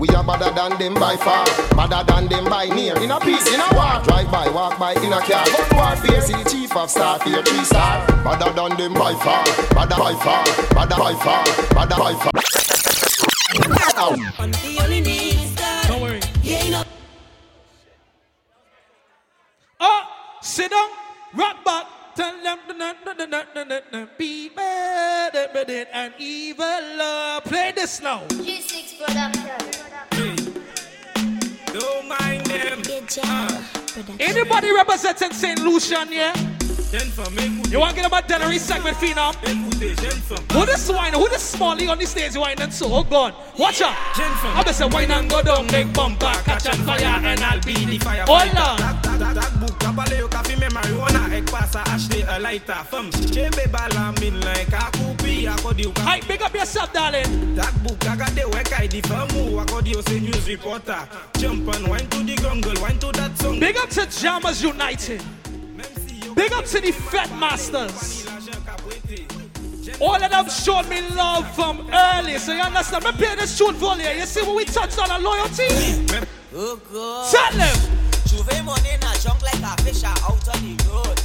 We are better than them by far, better than them by near. In a peace, in a war, drive by, walk by, in a car. Gun warfare, see the chief of staff here, three star. Better than them by far, better by far, better by far, better by far. Don't worry. Oh, sit down, rock back. Tell them be better eh, eh, and evil love. Play this now. G6 production. Don't mind them. Ah. Anybody representing St. Lucian here? Then for me, You want to get about Dennery segment, Phenom? Who this wine? Who this smally on the stage wine and so? Oh God, watch out! I'm gonna say wine and go down, make bumper, catch on fire, and I'll be the fire. Hold on. Tak bouk, ka pale yo ka fime marijuana Ek pa sa achete uh, lighter Fem, chebe bala min like a koupi Akodi yo ka Hey, big up yourself, darling. Tak bouk, ka gade wek ay di femu Akodi yo se news reporter Jump and wine to the gungle, wine to that song Big up to Jammers United. Big up to the Fat Masters. All of them showed me love from early, so you understand? Me play this tune for you. You see when we touched on our loyalty? Oh God. Tell them. Juve money in a junk like a fish out on the road.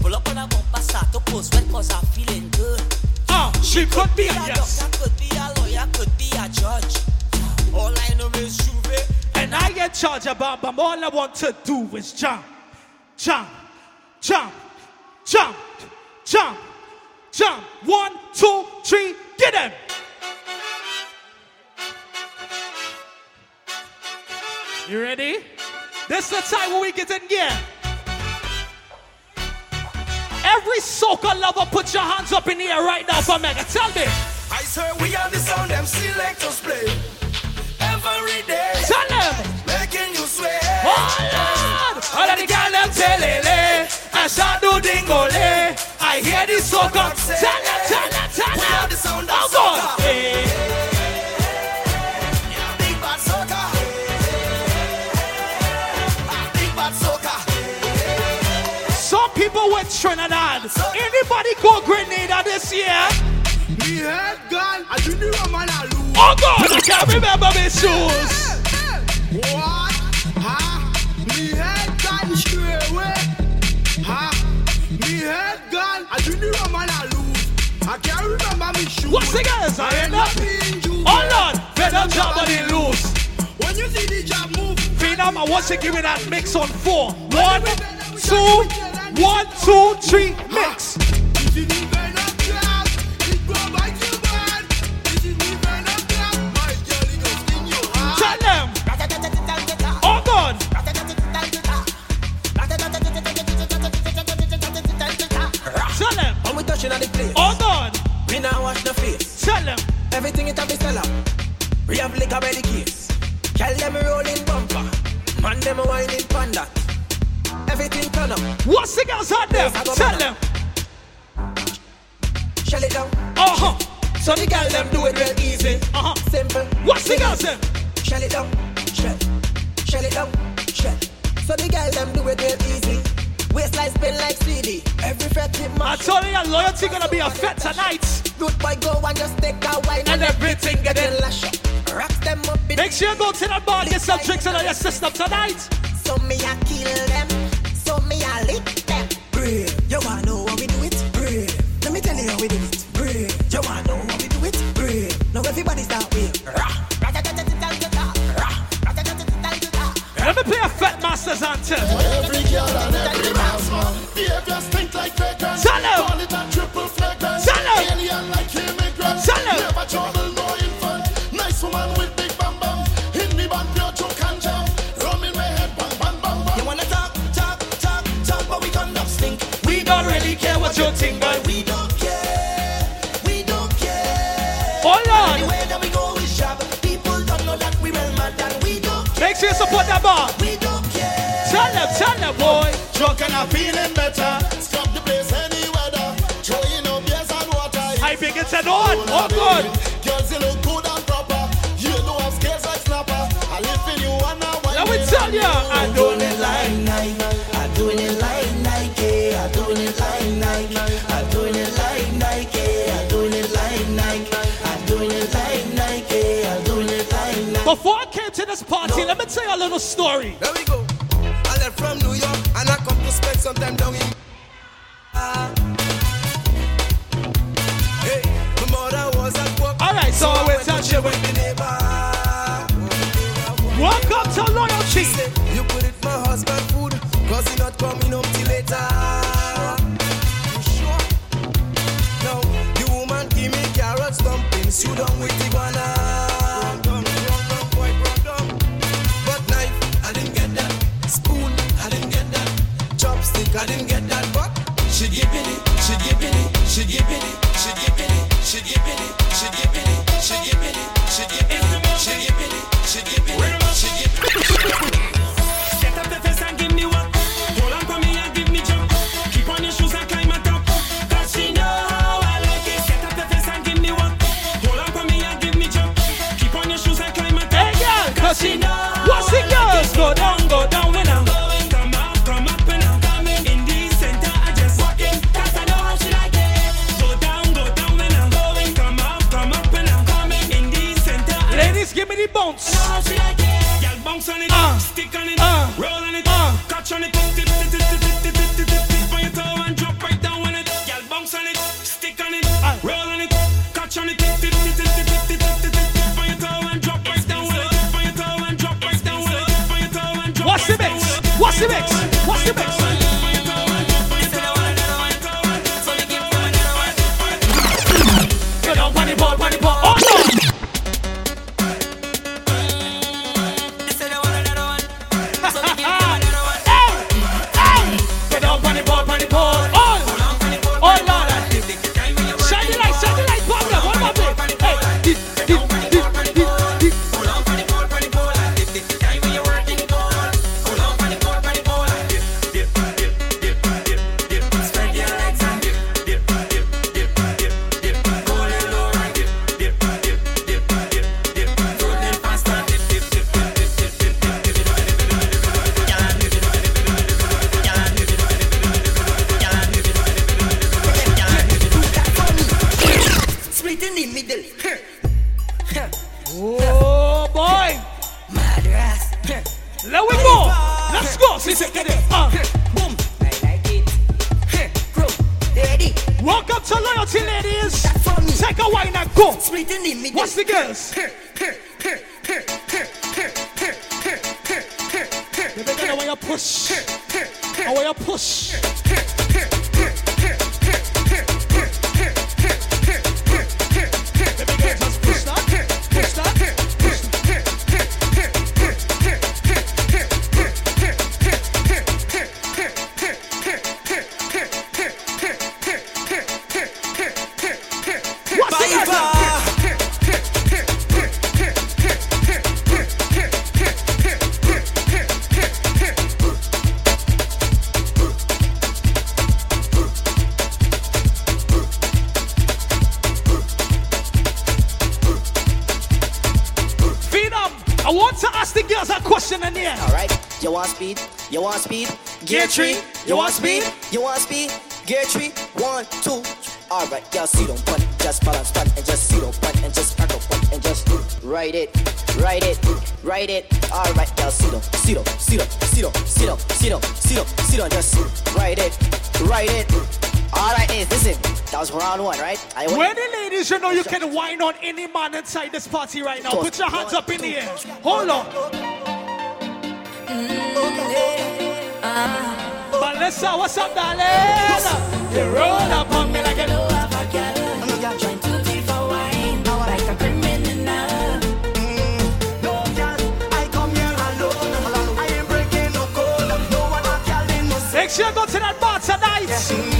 Pull up on a bumper, start to post when cause I'm feeling good. Ah, she could be a a yes. doctor, could be a lawyer, could be a judge. All I know is Juve. And I get charged about, but all I want to do is jump, jump, jump, jump, jump, jump. One, two, three, get him. You ready? This is the time when we get in gear. Every soca lover, put your hands up in the air right now for Mega. Tell me. I swear we are the sound them selectors play Every day Tell them. Making you swear Oh Lord, all of the girl them telele, and shout do dingole. I hear the soca. Tell them, tell them, tell We them. are the sound of Oh God. soca. Hey. Big bad soca Big bad soca Some people went Trinidad. Anybody go Grenada this year? Me head gone I do the woman I lose Oh God, I can't remember my shoes. What? Ha? I can't remember me shoes. What's the guys? I end up. Oh better job on the loose. When you see the job move, Phenom, I want to give me that mix on four. One, two, one, two, three, mix. Gear three, one, two. Alright, y'all see them one, just balance one, and just see them one, and just crack up one, and just write it, write it, write it. Alright, y'all see them, see them, see them, see them, see them, see them, see them, see them, just write it, write it. Alright, hey, listen, that was round one, right? I. Where the ladies, you know you can whine on any man inside this party right now. Put your hands up in the air. Hold on. Mm, yeah. ah. What's up, darling? You roll up on me like a no to wine. Now I like a criminal. Mm. No girl, I come here alone. I ain't no code. No in my. Make sure you go to that bar tonight.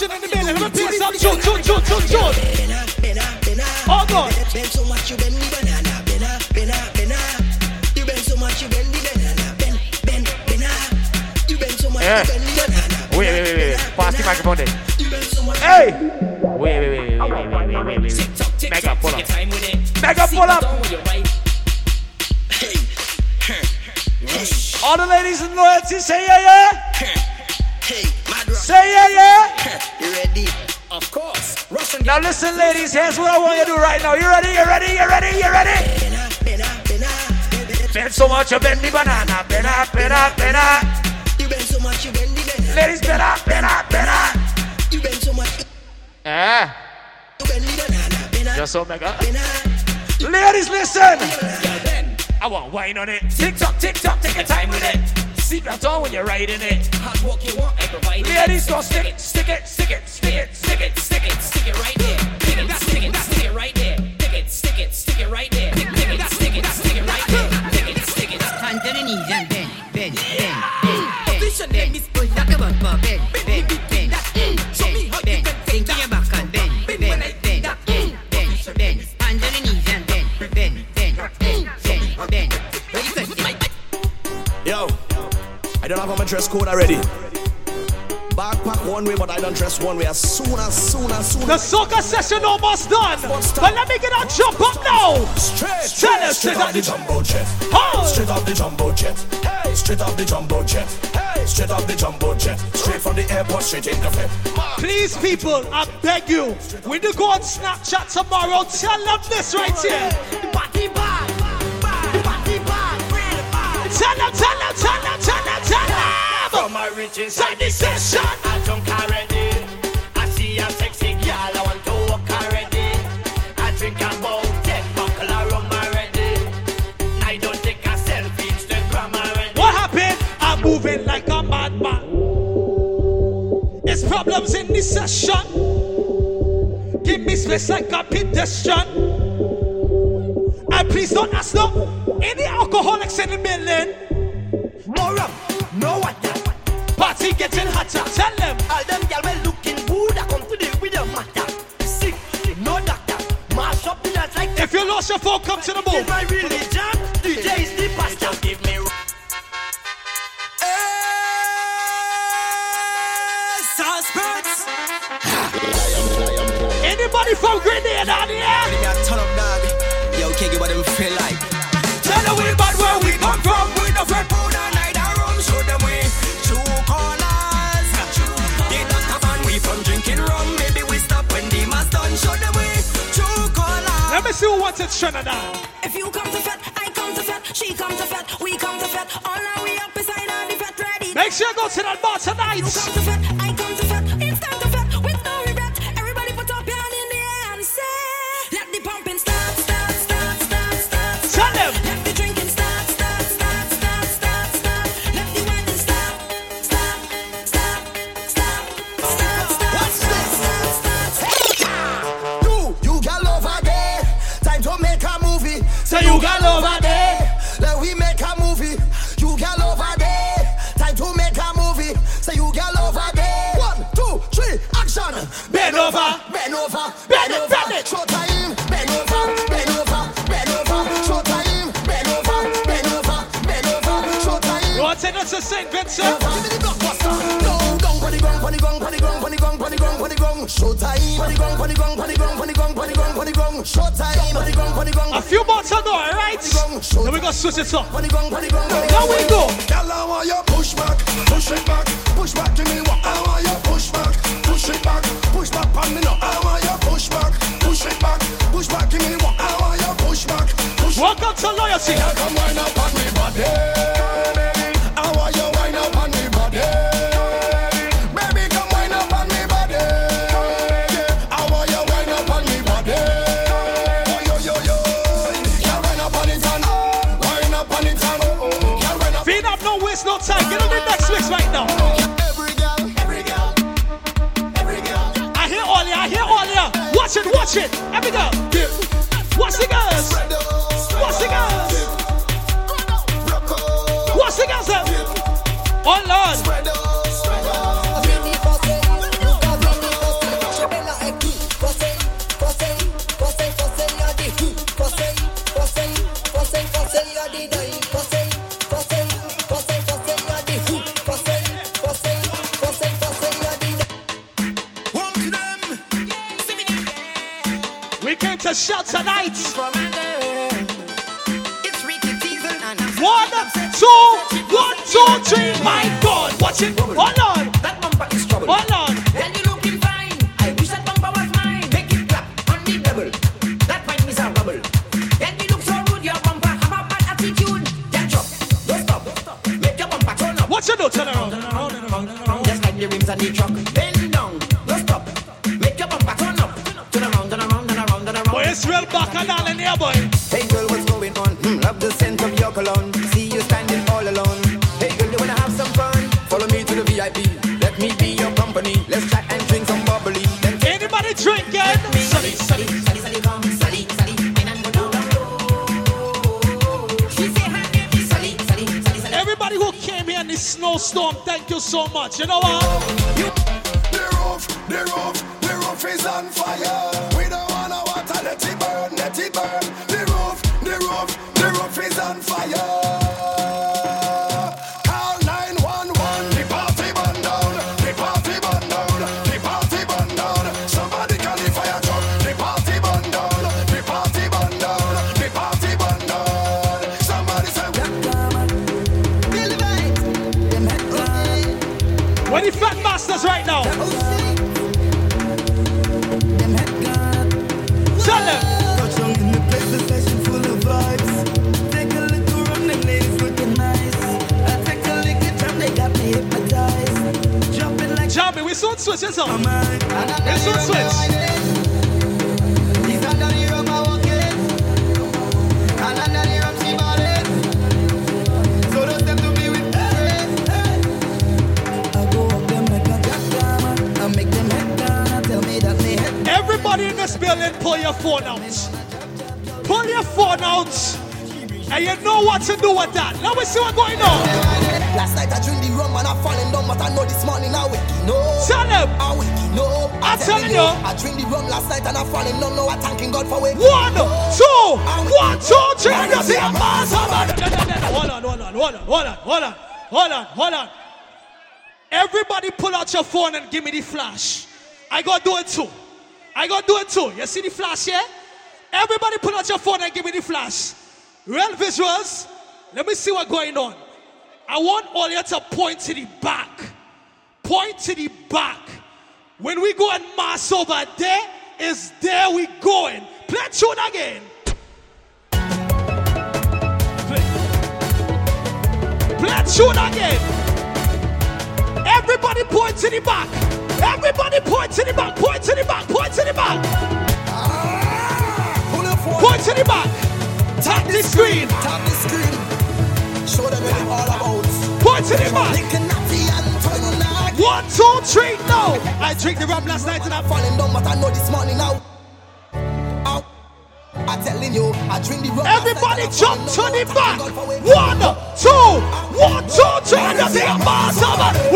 Russian in the building. Let me play some tune, tune. Bena, bena, bena. Oh, God. Bend so much you bend the banana. Bena, bena, bena. You bend so much you bend the banana. Bend, bend, bena. You bend so much you bend the banana. Wait, wait, wait, wait. Pass the microphone there. Bend. Hey! Wait, wait, wait, wait, wait, wait, wait, wait, wait. Mega pull up. Mega pull up. All the ladies in loyalty, say yeah, yeah. Hey, mad rock. Say yeah, yeah. You ready? Of course. Russian Now listen, ladies, here's what I want you to do right now. You ready? You ready? You ready? You ready? Bend, Bend so much you bend the banana. Bend up, bend up, bend up. You bend so much you bend the banana. Ladies, bend up, bend up, bend up. You bend so much Eh? you bend the banana. Bena, Just so mega. Ladies, listen. I want wine on it. Tick tock, tick tock, take your time with it. Seatbelt on when you're riding it. hard work you want, I provide it. Ladies, go stick it, stick it, stick it, stick it, stick it. Stick it, stick it right there. Stick it, stick it, stick it right there. Stick it, stick it, stick it right there. Stick it, stick it, dress code already. Backpack one way, but I don't dress one way. As soon as soon as soon as. The soca session almost done. But let me get on jump up now. straight, Tell straight, straight tell off the jumbo jet. Oh. Straight off the jumbo jet. Hey, straight off the jumbo jet. Hey, straight off the jumbo jet. Straight from the airport, straight into flip. Please, people, I beg you, when you go on Snapchat tomorrow, tell them this right here. Party bad, bad, party bad, real. Tell them, tell them, tell them, tell them, tell them. From my rich Inside the session. I drunk already. I see a sexy girl, I want to walk already. I drink about ten buckle of rum already. I don't take a selfie, Instagram already. What happened? I'm moving like a madman. There's problems in this session. Give me space like a pedestrian. And please don't ask no any alcoholics in the building. Party getting hotter. Tell them. All them girl well looking good, I come to the with the matter. Sick, no doctor. Mash up the dance like If you lost your phone, come to the in move. my religion. DJ is the pastor. Give me eh, Suspects. Anybody from Grenada see who wants it Trinidad. If you come to fat, I come to fat, she come to fat, we come to fat. All now we up beside the fat ready. Make sure you go to that bar tonight. Show time. Pon the gong, pon the gong, pon the gong, pon the gong, pon the gong, pon the gong. Show time. Pon the gong, pon the gong, A few more to go, alright? Then we go switch it up. pon the gong, pon the gong. Now we go. Girl, I want you push back, push it back, push back. Give me what I want you push back, push it back, push back. Pan me now. I want you push back, push it back, push back. Give me what I want you push back, push. Welcome to loyalty. Come wind up on me body. My God, watch it. Oh, Hold on. Much. You know what? We soon switch this up. We soon switch. Everybody in this building, pull your phone out. Pull your phone out. And you know what to do with that. Let me see what's going on. Last night I drink the rum and I falling down, but I know this morning I waking up. Tell them. I waking up. I'm telling you. I drink the rum last night and I falling down. Now I thanking God for waking One, up. two, one, two, three. you see a mass of it. No, no, no, no. Hold on, hold on, hold on, hold on, hold on, hold on, hold on. Everybody pull out your phone and give me the flash. I gotta do it too. I gotta do it too. You see the flash here? Everybody pull out your phone and give me the flash. Real visuals. Let me see what's going on. I want all you to point to the back. Point to the back. When we go and mass over there, is there we going. Play tune again. Play, Play tune again. Everybody point to the back. Everybody point to the back. Point to the back. Point to the back. Ah, Phone. Point to the back. Tap the screen. Tap the screen. Show them what it's all about. Point to the back. Lincoln Natty and Toyo Nag. One, two, three, no. I drink the rum last night and I I'm falling down, but I know this morning now. I'm telling you, I drink the rum. Everybody night and I'm jump to the back. but I thank God for waking One, two, one, two, three. And you see a mass of it.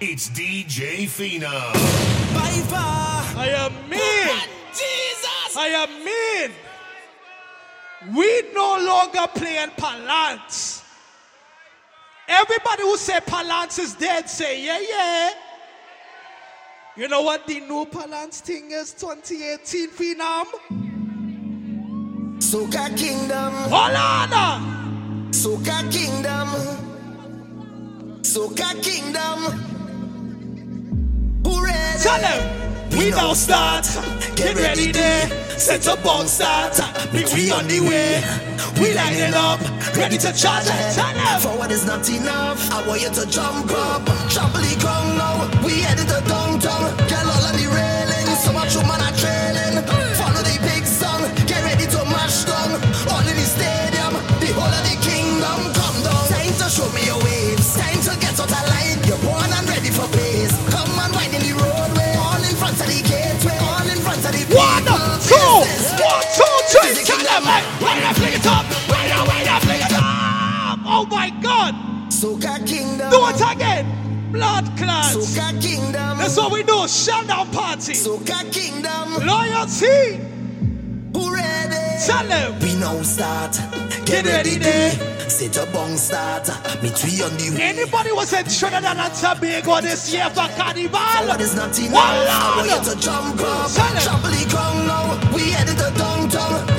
It's DJ Fina. I am me. Jesus! I am mean. We no longer playing Palance. Everybody who say Palance is dead, say yeah, yeah. You know what the new Palance thing is 2018 Phenom? Soca Kingdom. Hold on. Soca Kingdom. Soca Kingdom. Hooray! Tell them. We now start. Get ready there. Set up on start. Big we on the way. We lining up. Ready to charge it. Tell them. Forward is not enough. I want you to jump up. The ground now. We headed to downtown. Get all on up, hey, wind up, fling it up, wind up, wind up, fling it up. Oh my God. Soca Kingdom. Do it again. Blood clots. Soca Kingdom. That's what we do. Shutdown party. Soca Kingdom. Loyalty. Who ready? Tell them. We now start. Get ready there. Set a bong start. Me three on the Anybody was in Trinidad and Tobago this year for Carnival? What is not enough? One I want you to jump up. Trample the ground now. We headed to downtown.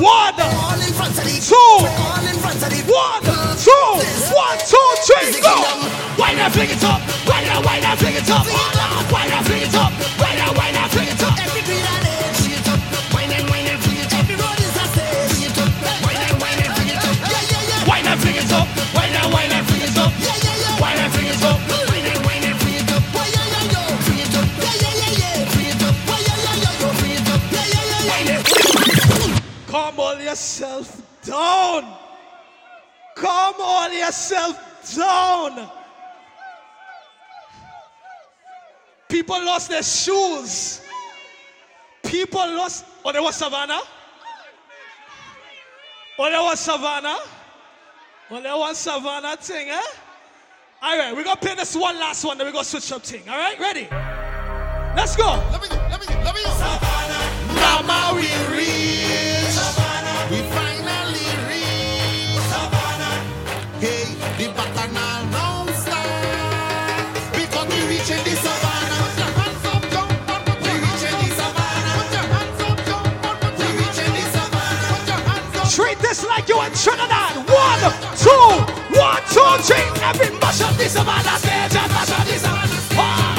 One. Two. One, two, one, two, three, go! Wind up, fling it up, wind up, wind up, fling it up, wind up, fling it up, wind up, wind up, fling it up. Calm all yourself down. Calm all yourself down. People lost their shoes. People lost. Oh, there was Savannah. Oh, there was Savannah. Oh, there was Savannah thing, eh? All right, we're gonna play this one last one, then we're gonna switch up thing. All right, ready? Let's go. Let me go, let me go, let me go. Mama, we one, two, three. Every mash up this savannah stage and mash up this savannah. One.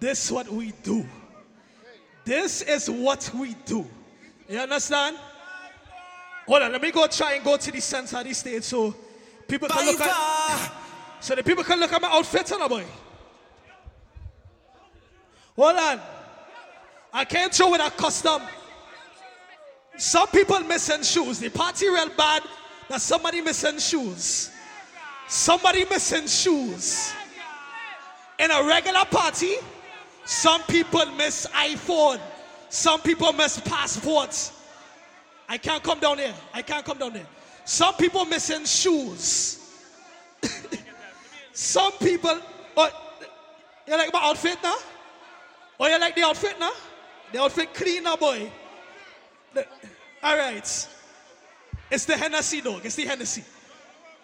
This what we do. This is what we do. You understand? Hold on, let me go try and go to the center of the stage so people can look at so the people can look at my outfit on boy. Hold on. I came through with a custom. Some people missing shoes. The party real bad. That somebody missing shoes. Somebody missing shoes. In a regular party, some people miss iPhone. Some people miss passports. I can't come down here. I can't come down there. Some people missing shoes. Some people. Oh, you like my outfit now? Oh, you like the outfit now? The outfit clean now, boy. The- all right. It's the Hennessy dog. It's the Hennessy.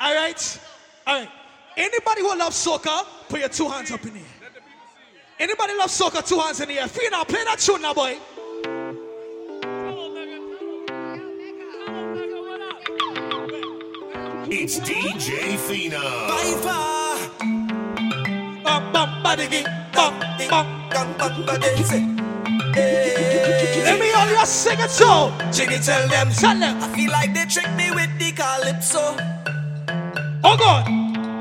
All right. All right. Anybody who loves soca, put your two hands up in the air. Anybody love soca? Two hands in the air. Feel now, play that tune now, boy. It's DJ Fina. Bum, bum, badigi, bum, bum. Let me all you sing it so. Jiggy tell them, Tell them. I feel like they tricked me with the calypso. Oh God.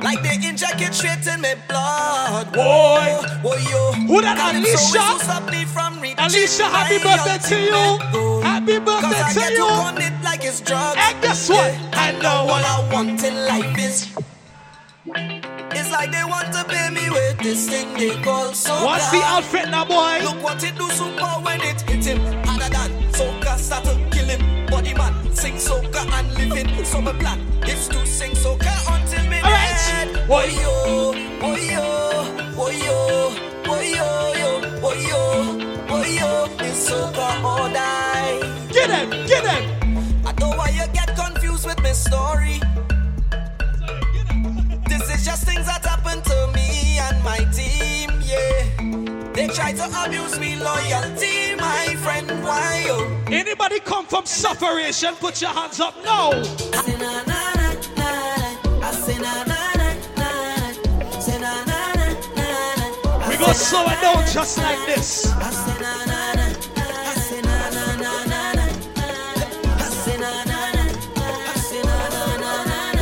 Like they inject it straight in my blood. Boy. Boy, yo. Who that Alicia? to stop me from Alicia, happy birthday to you. Happy birthday to you. on it like it's drugs. And guess what? I know what I want in life is. It's like they want to pay me with this thing they call soca. What's the outfit now, boy? Look what it do super when it hit him harder than soca start to kill him. Body man sing soca and living. So my plan is to sing soca until me All right. dead. Boy. Yo, boy yo, boy yo, boy yo, yo, boy yo, boy yo. It's soca or die. Get him, get him. I don't know why you get confused with my story. Try to abuse me loyalty, my friend. Why? Anybody come from sufferation? Put your hands up now. We go slow it down just like this.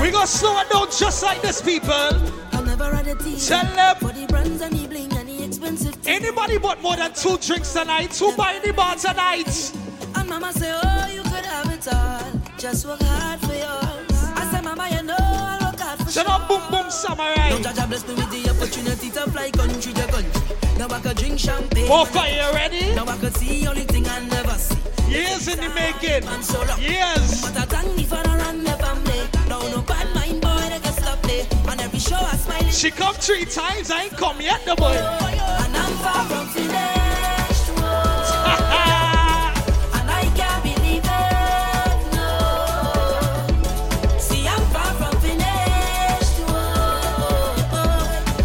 We go slow it down just like this, people. Tell them. For the brands and the bling and the expensive. Anybody bought more than two drinks tonight? Who buy the bar tonight? And mama say, oh, you could have it all. Just work hard for yours. I say, mama, you know I'll work hard for Shut up, boom boom samurai. No judge bless me with the opportunity to fly country to country. Now I could drink champagne. More Fiyah ready? Now I could see only thing I never see. Years in the making. Man so long. Years. But I thank me for the run family. Now no bad mind boy they can stop me. On every show I smile. She come three times, I ain't come yet, the boy. Oh, and I'm far from finished. And I can't believe it. No. See, I'm far from finished.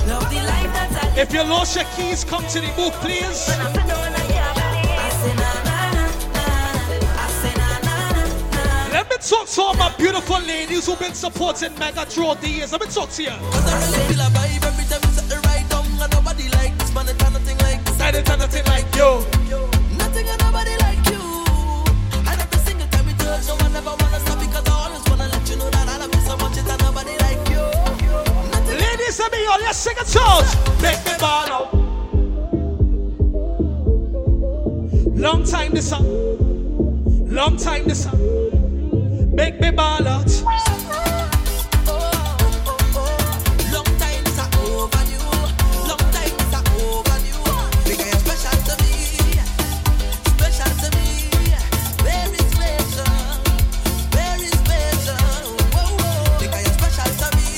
Love the life that I If you lost your keys, come to the booth, please. Talk to all my beautiful ladies who've been supporting Mega throughout the years. Let me talk to you. Cause I didn't tell nothing like you. Nothing and nobody like you. And every single time we touch, no one ever wanna stop because I always wanna let you know that I love you so much. It's nobody like you. Ladies, let me all let's sing a toast. Make me ball out. Long time this song. Long time this song. Make me ball out. Long time is overdue. Long time is overdue. Because you're special to me. Special to me. Very special. Very special. Whoa, whoa. Because special to me.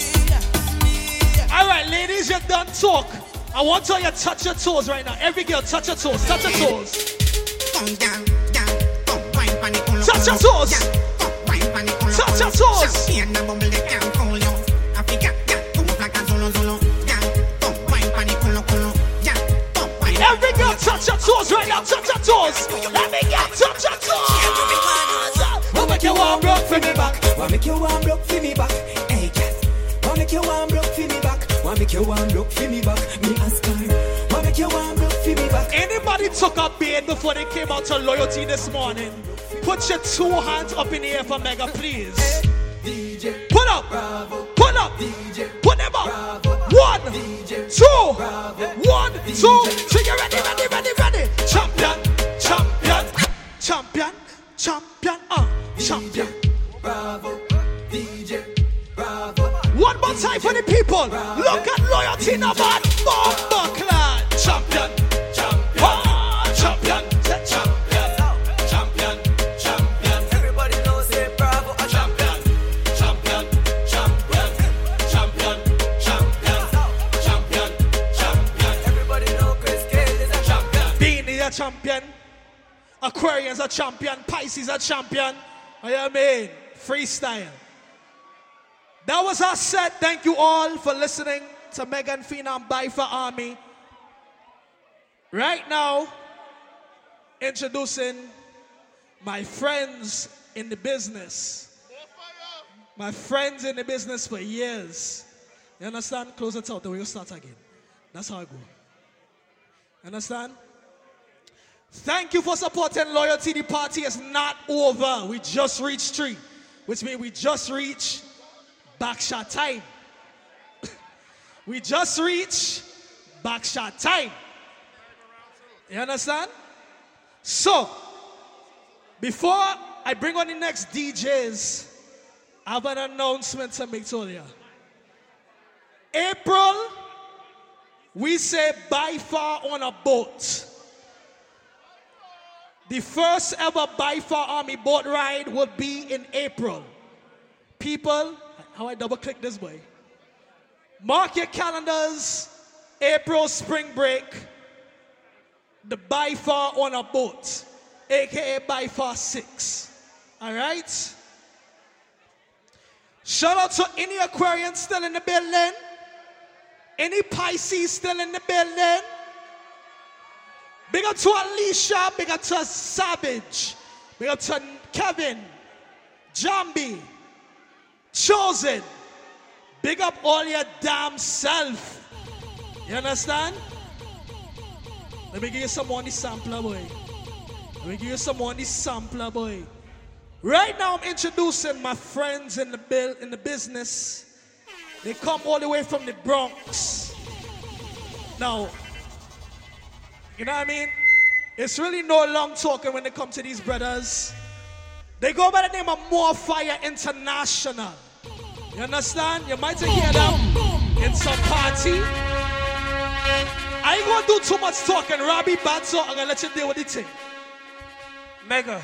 All right, ladies, you're done talk. I want all you to touch your toes right now. Every girl, touch your toes. Touch your toes. Touch your toes. Touch your toes. Every girl, touch your toes right now. Touch your toes. Every girl, touch your toes. We'll make you warm, rock for me back. Wanna make you warm broke for me back, hey yes. Wanna make you warm broke for me back. Wanna make you warm broke for me back. Me ask her. Wanna make you warm broke for me back. Anybody took a bait before they came out to loyalty this morning? Put your two hands up in the air for Mega, please. DJ, Put up, put up, DJ, put them up. One, two, one, two, three. You ready, ready, ready, ready? Champion, champion, champion, champion, uh, champion. Bravo, DJ, Bravo. One more time for the people. Look at loyalty number champion. Pisces a champion. I in freestyle. That was our set. Thank you all for listening to Megan Phenom for Army. Right now, introducing my friends in the business. My friends in the business for years. You understand? Close it out, then we'll start again. That's how I go. Understand? Thank you for supporting Loyalty. The party is not over. We just reached three, which means we just reached backshot time. we just reached backshot time. You understand? So, before I bring on the next DJs, I have an announcement to make to you. April, we say by far on a boat. The first ever by far army boat ride will be in April. People, how I double click this boy. Mark your calendars, April spring break, the by far on a boat, aka far six. All right? Shout out to any Aquarians still in the building. Any Pisces still in the building? Big up to Alicia, big up to Savage, big up to Kevin, Jambi, Chosen. Big up all your damn self. You understand? Let me give you some on the sampler, boy. Let me give you some on the sampler, boy. Right now, I'm introducing my friends in the bill in the business They come all the way from the Bronx. Now, you know what I mean? It's really no long talking when they come to these brothers. They go by the name of More Fiyah International. You understand? You might hear them in some party. I ain't gonna do too much talking. Robbie bad, so I'm gonna let you deal with the thing. Mega.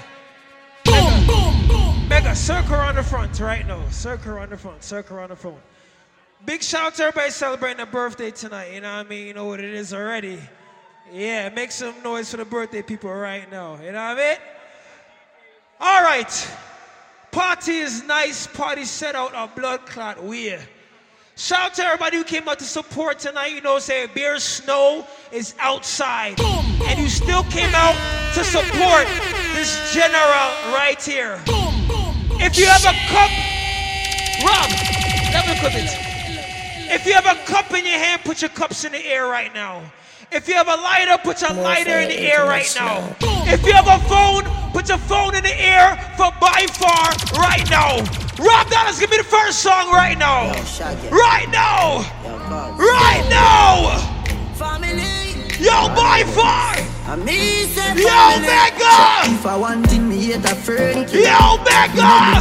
Mega. Boom, boom, Mega, circle around the front right now. Circle around the front. Circle around the front. Big shout out to everybody celebrating a birthday tonight. You know what I mean? You know what it is already. Yeah, make some noise for the birthday people right now. You know what I mean? All right. Party is nice. Party set out a blood clot weird. Uh, shout out to everybody who came out to support tonight. You know, say Beer Snow is outside. And you still came out to support this general right here. If you have a cup, Rob, let me put it. If you have a cup in your hand, put your cups in the air right now. If you have a lighter, put your lighter in the air right now. If you have a phone, put your phone in the air for by far right now. Rob Dallas, give me the first song right now. Right now. Right now. Yo, by far. Yo, Mega. If I want me, hate a friend. Yo, Mega.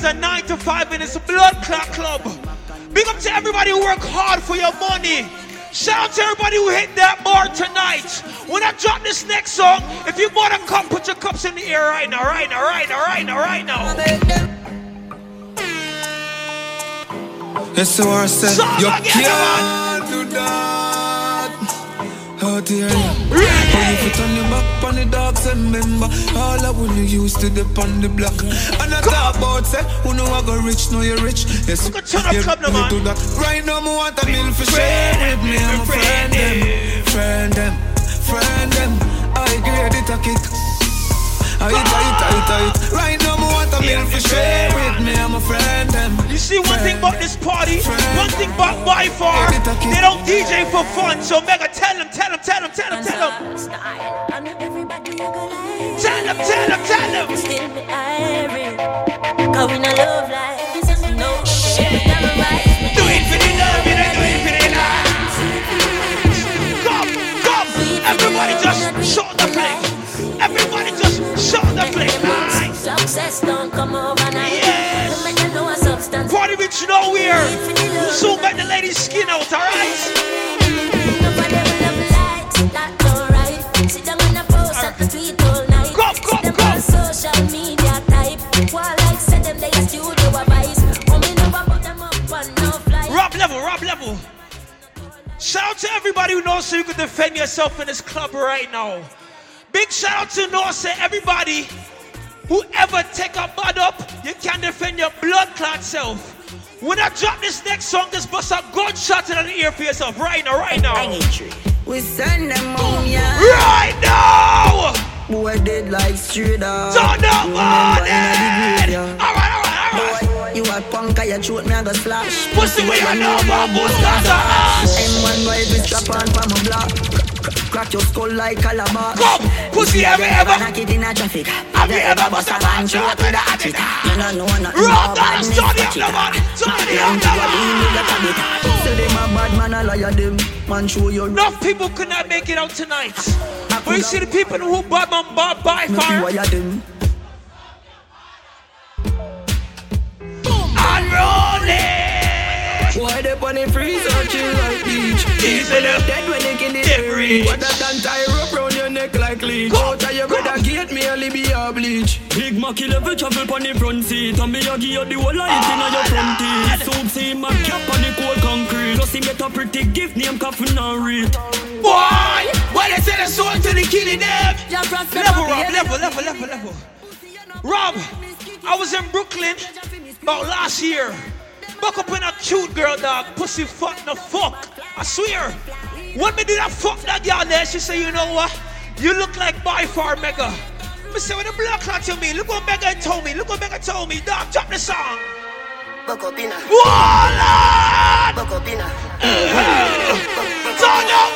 To has a 9 to 5 in this blood clot club. Big up to everybody who work hard for your money. Shout out to everybody who hit that bar tonight. When I drop this next song, if you bought a cup, put your cups in the air right now, right now, right now, right now, right now. Yes, so I said, Song you again, do that. You? When you on your back on the dogs and remember all I when you used to dip on the block. And I talk about say, who know I go rich, know you rich. Yes, you club now, man. do that. Right now, me want a meal for share with me. I'm a friend them, friend them, friend them. I grade it a kick. I tight, tight, tight. Right now, me want a meal for share with me. I'm a friend them. You see one thing about this party, one thing about by far, they don't DJ for fun. So Mega, tell them, tell them, tell them, tell them, tell them. Tell them, tell them, tell them. Cause we not love life. No shit. Do it for the love, you know, do it for the love. Come, come, everybody just show the play. Everybody just play. Nice. Success don't come overnight. Yes. No matter no substance. Party nowhere. Soon get the lady's skin out, alright? Nobody will love light. That's alright. Sit down on a post at the tweet all night. Come, come, them on social media type. While like said them they a studio advice. Women never put them up on no flight. Rob level, Rob level. Shout out to everybody who knows so you can defend yourself in this club right now. Big shout out to Norse, everybody. Whoever take a bud up, you can defend your blood clot self. When I drop this next song, just bust a gunshot in the ear for yourself right now, right now. We send them home, yeah. Right now! Boy dead like straight up. Turn up You on remember in the graveyard. Alright, alright, alright. You a punk, I throat me, I go splash. Pussy where you know about boost M1 wife is strap on from a block. Crack your skull like calabar. Come, pussy, have you ever? Knock it in a traffic. Have you ever bust a man throat with a hatchet? You don't know nothing about badness, study but up you the body, study Young up to the a bean, you got a bit. Say them a bad man, a liar them. Man, show your Enough people could not make it out tonight. But you see the people who bought my bar by far. Unrolling. Why they on the freezer chill like beach? Easily. Dead when they kill it. They reach. What that done tie rope round your neck like leech. Go, Out of your brother gate, me only be a bleach. Big Mac level travel on the front seat And me a give you the whole light in your ah. front teeth Soup see my cap on the cold concrete Plus him get a pretty gift name coffin and read Boy, why they send a soul to the killing them? Level, Rob, level, level, level, level. Rob, I was in Brooklyn about last year. Buck up in a cute girl, dog. Pussy fuck the fuck. I swear. When me did I fuck that girl there, she say, you know what? You look like by far mega. Me say when the blood clot to me, look what Megan told me, look what Megan told me, dog, drop the song. Buck up inna. Walla! Buck up inna. Turn your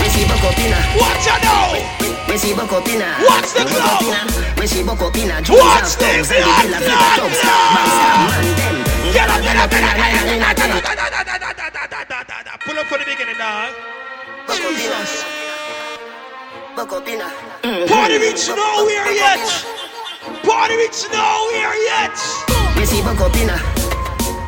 We see buck up. Watch out now. We see buck up inna. Watch the club. We see buck up inna. Watch Jones the and thugs and the club, villa villa club, thugs. club. Man them. Get up, get up, get up, Nine and a ten. Pull up for the beginning, dog. Buck up inna. Jesus. Buck up inna. Mm. Party reach nowhere yet. Party reach nowhere yet. We see buck up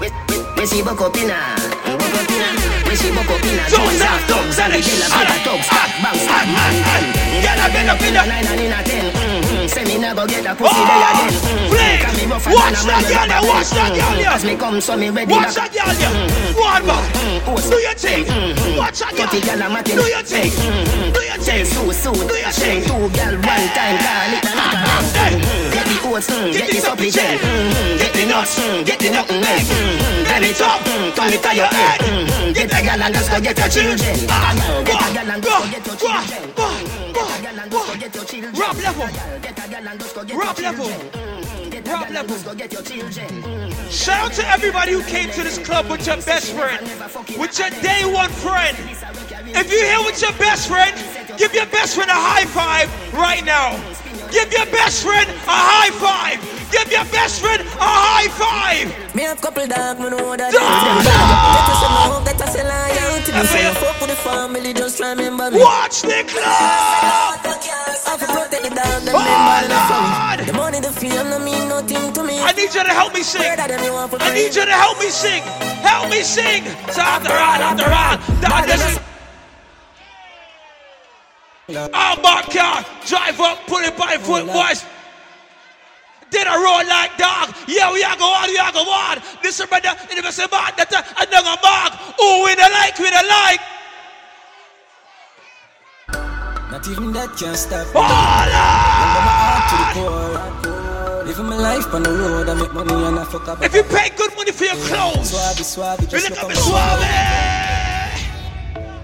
we- we see buck up inna. Buck up inna. We see buck up inna. Jones and thugs and the villa villa thugs. Stab bang stab man them. Get up, get up, get up. Nine and in a ten. Mhm. Say me never get a pussy oh, again. Mhm. Flex. Me rougher Watch that mm-hmm. girl with there, watch that girl there. As me come, so me ready Watch that girl there. Mm-hmm. One back. Mm-hmm. Do your thing. Watch that Dirty girl. girl a matting. Do your thing. Do your thing. so so. Do your thing. two girl one time. Call it a ah, knock Hey. Get the oats, mm, Get get the this up supply gel. Mhm. Get the nuts, mm, get the nothing else. Mhm. Turn it up, mm, turn it your head. Mhm. Get a girl and just go get your children. Get a girl and just go get your children. Mhm. Get a girl and just go get your children. Rap level. Get a girl and just go get Rap your level. children. Rap level. just go get your children. Shout out to everybody who came to this club with your best friend, with your day one friend. If you're here with your best friend, give your best friend a high five right now. Give your best friend a high five. Give your best friend a high five. Me have couple dog, me know that Dog! them dog. Get us some more, get us a loyalty. Me I say feel- you the family, just remember me. Watch the club. The Oh. The money, the fame, no mean nothing to me. I need you to help me sing. Better than you want for I need you to help me sing. Help me sing. So after all, after all, dog, this is. Oh my car, drive up, put it by foot, boys. Did a roll like dog. Yeah, we are go on, we are go on. This is brother, in the same band that uh, I don't mark. Oh, we the like, we the like. Not even that can stop me. Oh, Remember my heart to the core. Living my life on the road, I make money and I fuck up. If you pay good money for your clothes, suave, you just look look at at me me suave.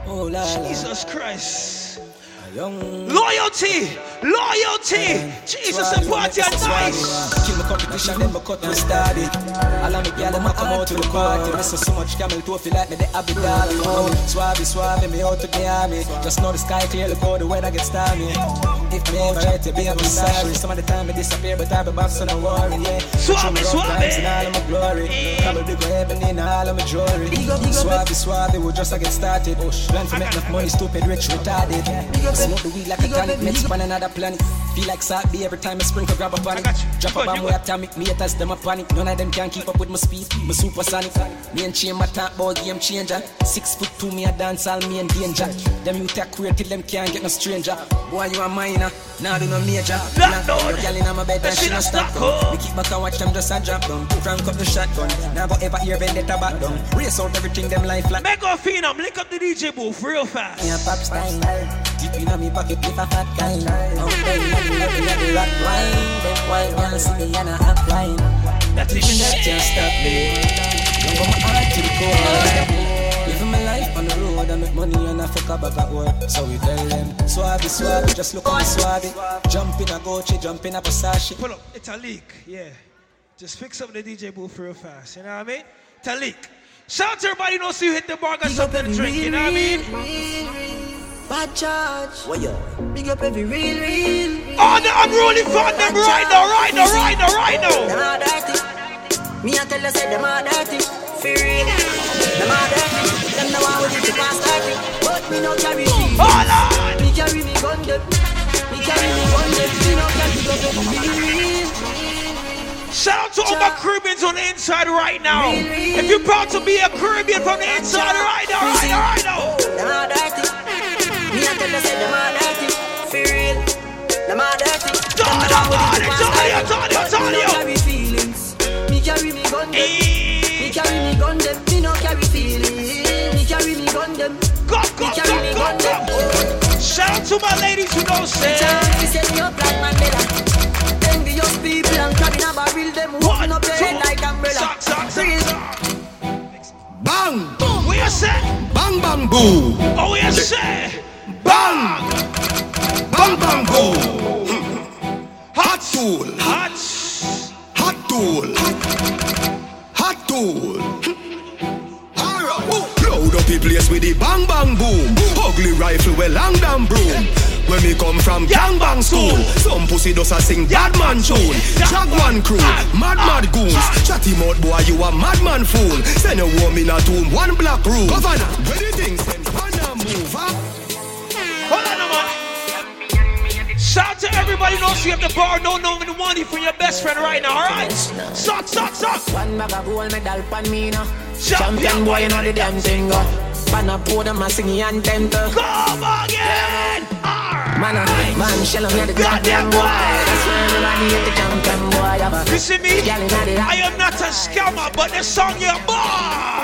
Oh, la, la. Jesus Christ. Loyalty, loyalty. Jesus, the party are nice. Kill the competition, then my cut and start it. All me gyal them come out to the party. Me so much camel toe feel like me the happy doll. Oh, Suave, suave, me out to the army. Just know the sky clear, look how the weather gets stormy. If me ever hurt you, baby, I'm sorry. Some of the time I disappear, but I be back, so don't worry. Yeah, Suave, Through my rough suave. times and all of my glory. Probably go heaven in all of my jewelry. Suave, suave, we just get started. Oh, plan to make enough money, stupid, rich, retarded. Smoke the weed like a tonic, mix on another planet. Feel like salt be every time I sprinkle, grab a panic. Drop a bomb, we atomic, me haters, them a panic. None of them can keep up with my speed, my supersonic. Me and chain, my talk about game changer. Six foot two, me a dance, all me in danger. Them you take queer till them can't get no stranger. Boy, you a minor, now do no major. Lockdown. Your girl in my bed and she no stop down. Me kick back and watch them just a drop down. Crank up the shotgun, now go ever hear vendetta back down. Race out everything them life like. Mega Phenom, link up the DJ booth real fast. Me a pop style inna me pocket with a fat kind Out there inna the love inna the rock wine Them white girl see me and I act fine That Living that can't stop me Young but my heart to the core Living my life on the road I make money and I fuck a bag at work So we tell them Suave, suave, just look at me suave Jump in a Gucci, jump in a Versace Pull up, it's a leak, yeah. Just fix up the DJ booth real fast, you know what I mean? Leak. Shout out to everybody who knows you hit the bar, got something to drink, you know what I mean? Bad charge. What yo? Big up every real, real. Oh, the unruly fan them right now, right now, right now, right Them now. all dirty. Me a tell you say them all dirty. For real. Them all dirty. Them the one with it to pass dirty. But me no carry feelings. Hold on. Me carry me gun them. Me carry me gun them. Me no carry go to real, real. Shout out to all my Caribbeans on the inside right now. If you're proud to be a Caribbean from the inside right now, right now, right now. Them all dirty. Me a tell you say them all dirty. For real. Them all dirty. Them the one with it to pass. But me no carry feelings. Me carry me gun them. Eh. Me carry me gun them. Me no carry feelings. Me carry me gun them. Go, go, Me carry me go, gun go, them. go. Shout out to my ladies who know say. We set me up like Mandela. Envious people and crabbing a barrel them Walking up your head like umbrella Suck, suck, suck, Freeze. Bang! What you say? Bang bang boo! Oh, you say? Bang! tool. Hot tool. Hot. Hot tool. Hot tool. Load up the place with the bang bang boom. Ugly rifle with long damn broom. When me come from gang bang school, some pussy does a sing bad man tune. Jaguan crew, mad mad goons. Chatty mouth boy, you a madman fool. Send a woman in a tomb, one black room. Governor, where the things send everybody knows you have the bar, no no the money for your best friend right now, alright? Suck, suck, suck. One bag of gold medal pan me now. Champion boy, you know the damn thing go. Pan a podium, a singing anthem to. Come again. Man, a man, shell on the goddamn boy. That's why everybody hate the champion boy. You see me? girl inna the I am not a scammer, but the song you're born.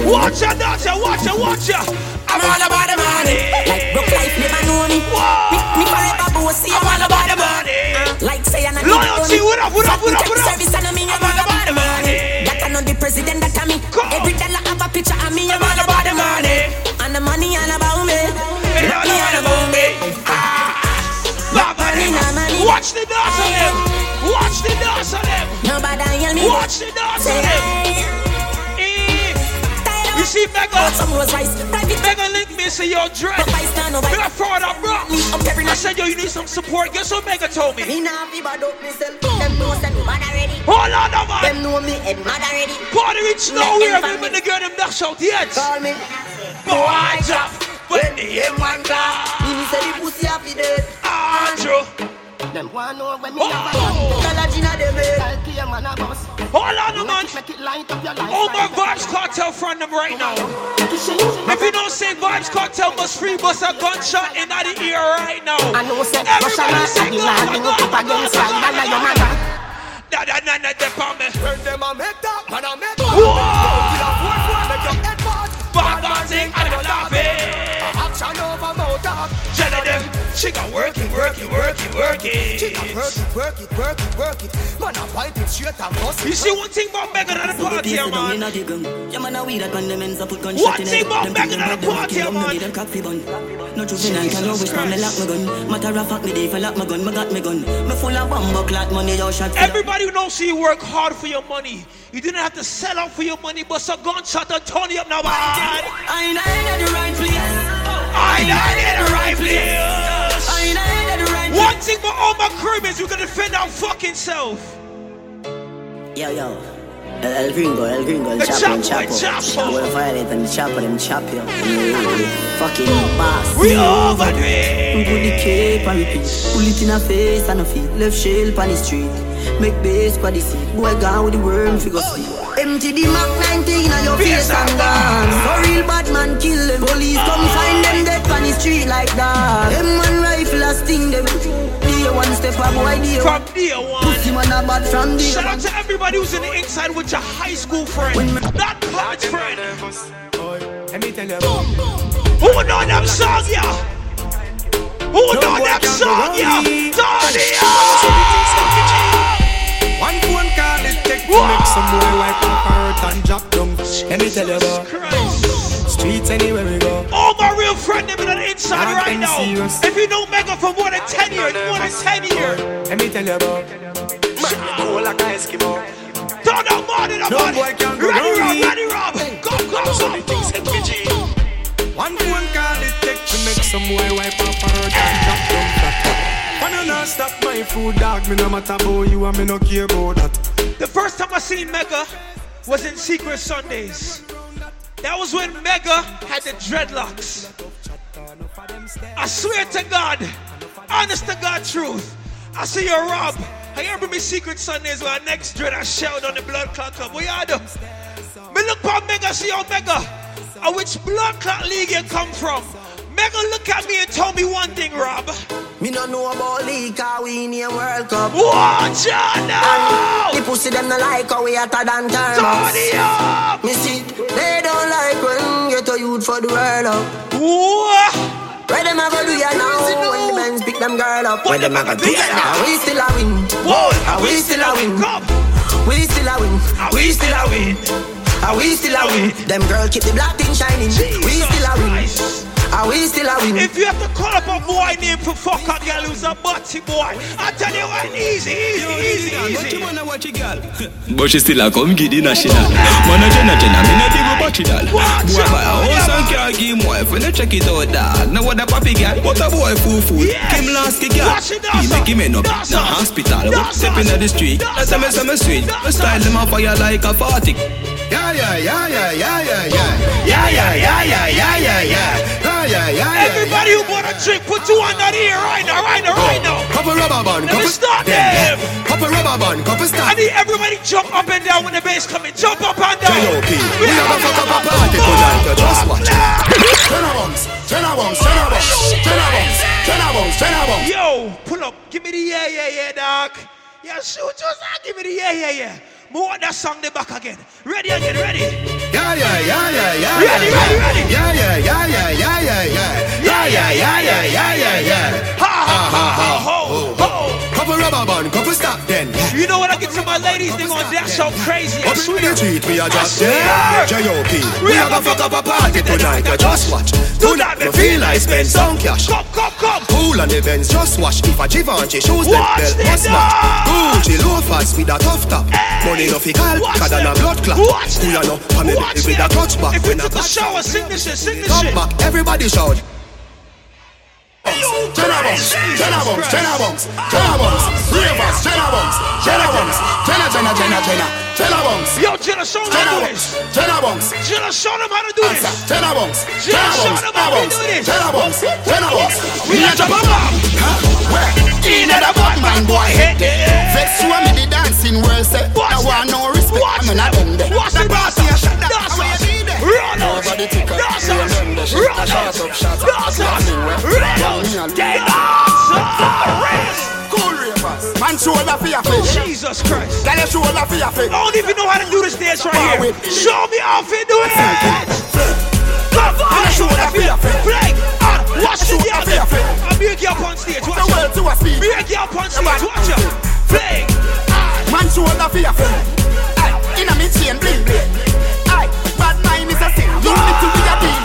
Watch ya, watch ya, watch ya, watch ya. I'm all about the money. Like broke life never know me. Me, me forever bossy. I'm all about the money. Like say I'm not Loyalty, what up, what up, what up, what up? Service and I mean I'm all about the money. That I know the president that I me. Every dollar have a picture of me. I'm all about the money. And the money all about me. It's all about me. Ah, money. Watch the dance on them. Watch the dance on them. Nobody hear me. Watch the dance on them. See Mega? Mega link me say yo dread. Bring a forward up, bro. I mm, said yo you need some support. Guess what Mega told me? Me nah be bad up myself. Them know say me mad already. Hold on, no, man. Them know me head mad already. Party reach nowhere. The girl them dash out yet. Call me. Boy drop when the M1 clap. Me say the pussy happy dead. Andrew. Them want know when me oh! have a gun. Tell a Gina them head. I'll kill a man a boss. Hold on, no, man. Make it light up your life. Oh my Vybz Kartel front them right now. If you don't say Vybz Kartel must free bust a gunshot in the ear right now. I know say Everybody Russia sing and Iran bring up against Ireland and your mother. Da da da da da pa me. When them a make that, man a make Whoa! Kill a four four, make your head bad. Bad man sing and I'm laughing. Action over she got work it, work it, work it, work She it. can work it, work it, work it, work it. Man a wipe it straight and bust You see one thing about Megan at the party, yeah, man. Yeah, man, I weed that man, them ends up with One gunshot in thing about Them Megan at the party, man. them coffee bun. No juvenile can always find me lock my gun. Matter of fact, me dey for lock my gun, me got me gun. Me full of bomb clot money, yo shot. Everybody who knows you work hard for your money. You didn't have to sell out for your money, but some gunshot and you up now, man. I ain't in the right place. I ain't in the right place. One thing about all my crib is you can defend our fucking self. Yo, yo. El, el gringo, el gringo, el The chapo, el chapo, chapo. el chapo. We're violent and the chapo, them chop you. Fucking boss. We over it. Put the cape and repeat. Pull it in a face and a feet. Left shell on the street. Make base for the seat. Boy gone with the worm figure oh, sleep. Empty the Mac 19 on your face and gone. So real bad man kill them. Police come find them dead on the street like that. Them man rifle a sting them. Day one step a boy day From day one. Pussy man a bad from day Shout out to everybody who's in the inside with your high school friend, not college friend. Let me tell you. Who know them song, yeah? Who know them song, yeah? Tony, oh! One phone call it take to make some boy wipe up her hurt and drop down. Let me tell you about streets anywhere we go. All my real friend them in the inside Young right now. serious. If you know Mega for more than 10 years, more than 10 years. Let me tell you about. Man, you cool like a Eskimo. Turn up, man, in the No body. boy can go Ready, Rob, ready, Rob. Go, go, go. One phone call it take to make some boy wipe up her hurt and drop down flat. When you not stop my food, dog, me no matter about you and me no care about that. The first time I seen Mega was in Secret Sundays. That was when Mega had the dreadlocks. I swear to God, honest to God truth. I see you, Rob. I remember me Secret Sundays where next dread I shout on the blood clot club. What y'all? Me look for Mega, see your Mega. Uh, which blood clot league you come from? Mega look at me and told me one thing, Rob. Me no know about league cause we in a World Cup Watch out now! The pussy them no like how we hotter than Turn it up! Me see, they don't like when get a youth for the world up What? Where them a go do ya now when the men's pick them girl up What them a go do ya now? We still a win Whoa, And we still a win. We still a win And we still a win. Are we still a win? Them girl keep the black thing shining. We still a win. Are we still a win? If you have to call up a boy name for fuck a girl who's a butty boy, I tell you what, easy, easy, easy, easy. But she still a come get the national. Man a Jenna Jenna, me no dig up a chidal. Boy buy a house and car give him wife when you check it out dog. Now what a papi girl, what a boy fool fool. Him last kick girl, he make him end up in a hospital. Step in the street, that's a me say me sweet. Me style them a fire like a party. Yeah, yeah, yeah, yeah, yeah, yeah, yeah. Yeah, yeah, yeah, yeah, yeah, yeah, yeah. Yeah. Everybody who bought a drink, put two on that ear right now, right now, right now. Couple rubber band, couple start them. Couple rubber band, couple I need everybody jump up and down when the bass coming. Jump up and down. J.O.P. We have a fuck up a party tonight, just watch. Jenna bumps, Jenna bumps, Jenna bumps, Jenna bumps, Jenna bumps, Jenna bumps. Yo, pull up. Give me the yeah, yeah, yeah, dog. Yeah, shoot just give me the yeah, yeah, yeah. Move that song the back again. Ready again, ready. Yeah, yeah, yeah, yeah, yeah, Ready, yeah, ready, ready. Yeah, yeah, yeah, yeah, yeah, yeah, yeah. Yeah, yeah, yeah, yeah, yeah, yeah, yeah. Ha ha ha ha ho ho. Couple rubber band, couple stop then. You know what I get my ladies? They gonna dash out crazy. I Up in the street, we are just I there. J.O.P. We We have a fuck up a party tonight, you just watch. Tonight, me feel like spend some cash. Come, come, come. Pool and events, just watch. If a Givenchy shoes, Watch belt must match. Gucci loafers with a tough top. Money no fi call, cause than a blood clot. Who ya know? Family Watch with a them. touch back. If a took a shower, sing this shit, sing this shit. Come back, everybody shout. Yo, Jenna bumps, Jenna bumps, Jenna bumps, Jenna bumps, ravers, Jenna bumps, Jenna bumps, Jenna, Jenna, Jenna, Jenna, Jenna bumps. Yo, Jenna, show them how to do this. Jenna bumps, Jenna, show them how to do this. Jenna bumps, Jenna, show them how to do this. Jenna bumps, Jenna bumps. We a drop a bomb. Where? In a bad man boy head. Vex you and me the dancing world say. Now want no respect. I'm not them there. Watch the party Run us. Nobody tick up. Dance You us. Run A shot us. up, shot up. Dance us. Run us. Dance us. Cool ravers. Man shoulder for your face. Jesus Christ. Girl your shoulder for your face. I don't even know how to do this dance right here. Show me how to do it. Come on. Man shoulder for your face. Play. Watch the Shoulder for your face. I'll be a girl on stage. The Watch world to a speed. Be a girl on stage. Watch her. Play. Man shoulder for your face. Aye, inna me chain bling bling. A sin. You need to be a team.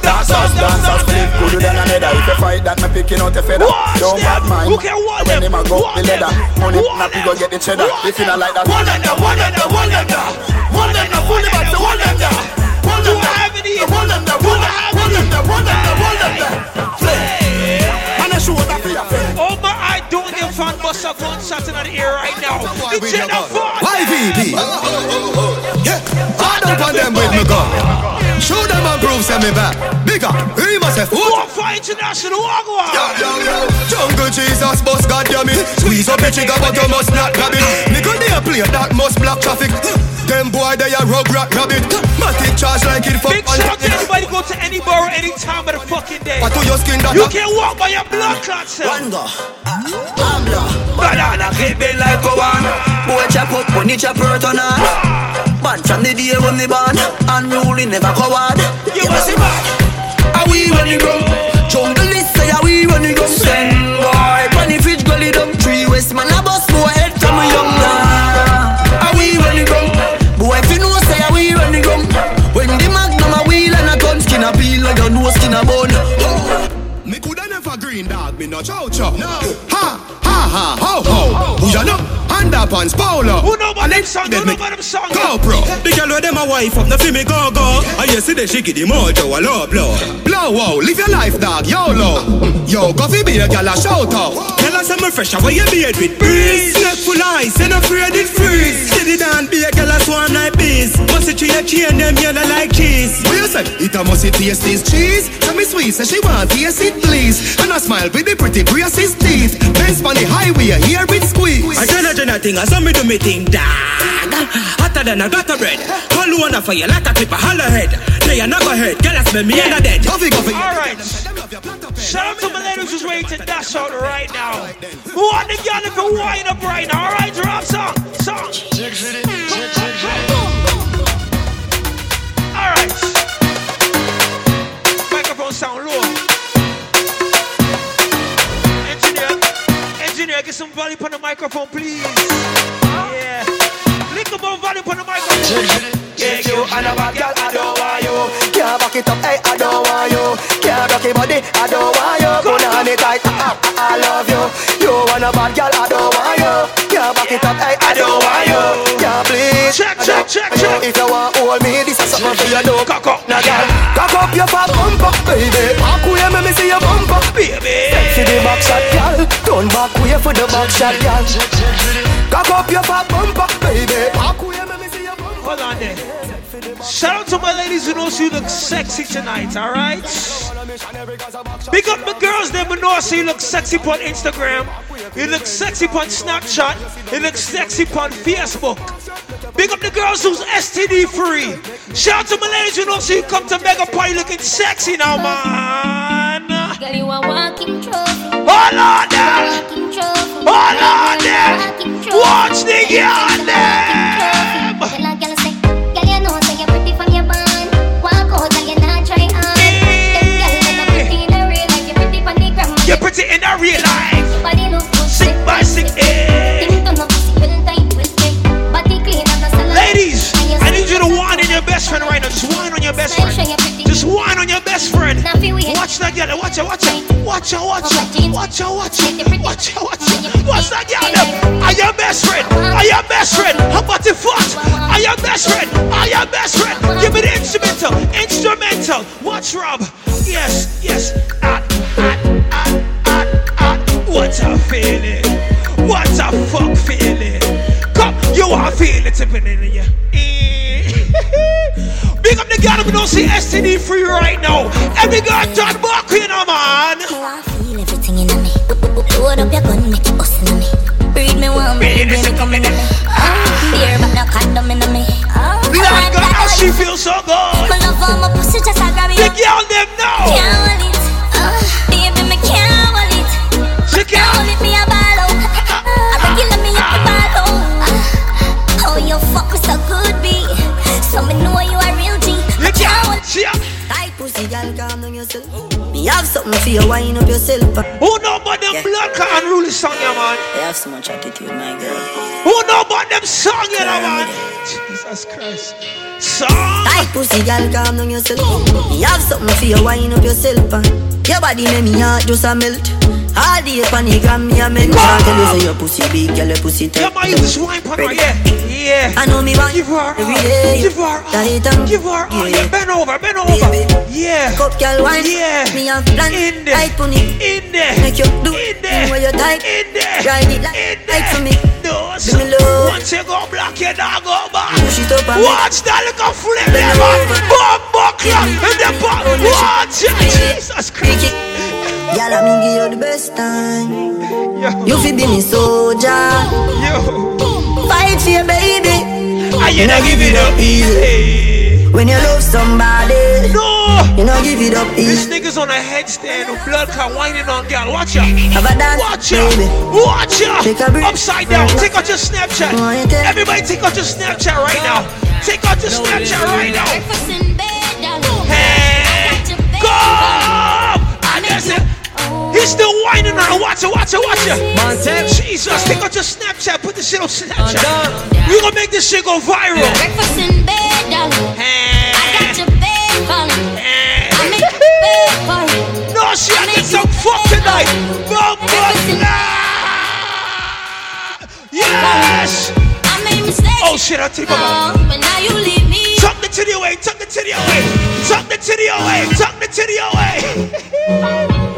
Dancers, dancers, flip good than another. If you fight that, me picking out the feather. Don't bad mind. Want When them? a go Want the leather. Want nappy them. go get the cheddar. Want If you not like that, One down, one down, one down. One to one down. One I any? One down, one down, one down, one down, one them down. Man a shoulder for your face. Oh my, I don't give fan bust a gunshot in the ear right now. The Jenna Ford. YVP. Yeah, hard up on them with me gun. Show them and prove send me back. Bigger, he must have food. Walk for international, walk on. Jungle Jesus, boss, God damn it. Squeeze up the trigger, but you must not grab it. Me go there play that must block traffic. Them boy they a rug rat rabbit. Matic charge like it for Big shout out to anybody go to any borough any time of the fucking day. I to your skin that You can't walk by your blood clot cell. One go. Ambla. Banana clip it like a one. Boy chop up when you chop hurt on her. Bad from the day when me born. Unruly never coward. You must be mad. Are we running rum? Jungle is say are we running rum? Send boy. Funny fridge gully dumb. Three west man a bus no chow chow. No. Ha ha ha ho ho. Who ya know? Underpants polo. Who know about them song? Who know about them song? Go bro. The girl with them a wife up, no fi me go go. I yesterday she give the mojo a low blow. Blow wow, live your life dog, YOLO. Yo, coffee be a gal a shout out. Tell us I'm fresh, how you beard with breeze. Neck full ice, and afraid it freeze. Steady down, be a girl a swan like bees. Must it tree a chain, them yellow like cheese. What you say? It a must it taste this cheese. Tell me sweet, say she want taste it please. And I smile with the pretty braces teeth. Benz on the highway, here with squeeze. I tell a Jenna thing, I saw me do me thing, dog. Hotter than a gutter bread. Call you on a fire like a clipper, holler head. They are not go head, girl, I smell me and a dead. Coffee, coffee. All right. Shout out to my ladies who's ready to dash out right now. Who want the girl if you wind up right now? All right, drop song, song. All right. Microphone sound low. Engineer, engineer, get some volume on the microphone, please. Flick up on volume on the microphone. Yeah, you and a bad girl, I don't want you. Can't back it up, hey, I don't want you. Can't rock your body, I don't want you. Put on it tight, ah, ah, I love you. You and a bad girl, I don't want you. Can't back it up, hey, I don't want you. Check, check, check, check. If you want hold me, this is something for you do. Cock up, now girl. Cock up your fat bumper, baby. Back way, me me see your bumper, baby. For the back shot, girl. Turn back way for the back shot, girl. Cock up your fat bumper, baby. Back way, me me see your bumper. Hold on there. Shout out to my ladies who knows you look sexy tonight, alright? Big up my girls them who know so you look sexy on Instagram. You look sexy on Snapchat. You look sexy on Facebook. Big up the girls who's STD free. Shout out to my ladies who know so you come to Mega Party looking sexy now, man. Girl, you a walking trophy. Hold on there. Hold on there. Watch the girl them. Girl say, girl, you know say you're pretty from experience in our real life. Sick by sick. Eh. Ladies, I need you to whine on your best friend right now. Just whine on your best friend. Just whine on your best friend. Watch that girl. Watch her, watch her. Watch her, watch her. Watch her, watch her. Watch her, watch her. Watch that girl. Are your best friend. Are your best friend. How about the foot? Are your best friend. Are your best friend. Give me instrumental. Instrumental. Watch Rob. Yes, yes. Ah, ah, ah. What a feeling. What a fuck feeling. Come, you are feeling it in you. Big up the girl who don't see STD free right now. Every girl turn back, you know, man. I feel everything in me. Load up your gun, make it bust in me. Breed me one, baby, baby, come in me. Oh, beer, but no condom in me. Oh, girl, how she feels so good. Girl, calm down yourself. Me have something for you, wind up yourself. Who know about them blood can rule the song, yeah, man? I have so much attitude, my girl. Who know about them song, yeah, man? Jesus Christ. Song. Tight pussy, girl, calm down yourself. Me have something for you, wind up yourself. Your body make me heart just a melt. All day on the gram, me a mention. Tell you say your pussy big, girl, your pussy tight. Yeah, man, you just wine pon her, yeah. Yeah. I know me want Give her every all. Give her. Tight and Give her yeah. Yeah, bend over, bend over. Yeah. Cup girl wine. Yeah. Me have plan. In there. Tight pon it. In there. Make you do In there. you tight. In there. Ride it like, In like for me. No, Give me love. Once you go black, you dog go back. Push it up and Watch that little flip Bend man. over. Boom, buckler. Give me- In the back. Watch it. Jesus Christ. Girl, I me give you the best time. You fi be me soldier. Fight for your baby. Ah, I you not give it up easy. When you love somebody, No. you not give it up This nigga's on a headstand with blood clot whining on girl. Watch ya. Have a dance, Watch ya. baby. Watch ya. Take a breath. Upside down. Take out your Snapchat. You take- Everybody take out your Snapchat right now. Take out your Snapchat right now. He's still whining on her. Watch her, watch her, watch her. Jesus, take out your Snapchat. Put this shit on Snapchat. We gonna make this shit go viral. Breakfast in bed, darling. I got your bed calling. I make bed for you. No, she had get some fuck tonight. Boom, boom, Yes. I made mistakes. Oh shit, I take my Oh, but now you leave me. Tuck the titty away, tuck the titty away, tuck the titty away, tuck the titty away.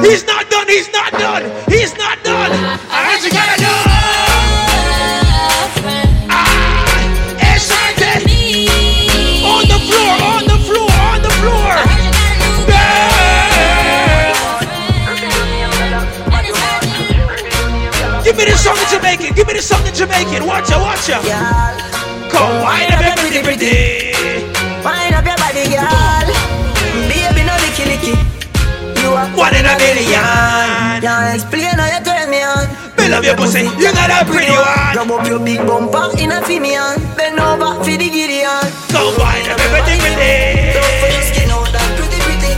he's not done, he's not done, he's not done. I heard you gotta do. Ah, excited. On the floor, on the floor, on the floor. Yeah. Give me this song in Jamaican, give me this song in Jamaican. Watch ya, watch ya. Come wind up your pretty, million. Can't explain how you turn me on. Me love your pussy, you got a pretty one. Rub up your big bumper in a female. Bend over for the Gideon. Wind up everything with it. Don't your skin out that pretty pretty.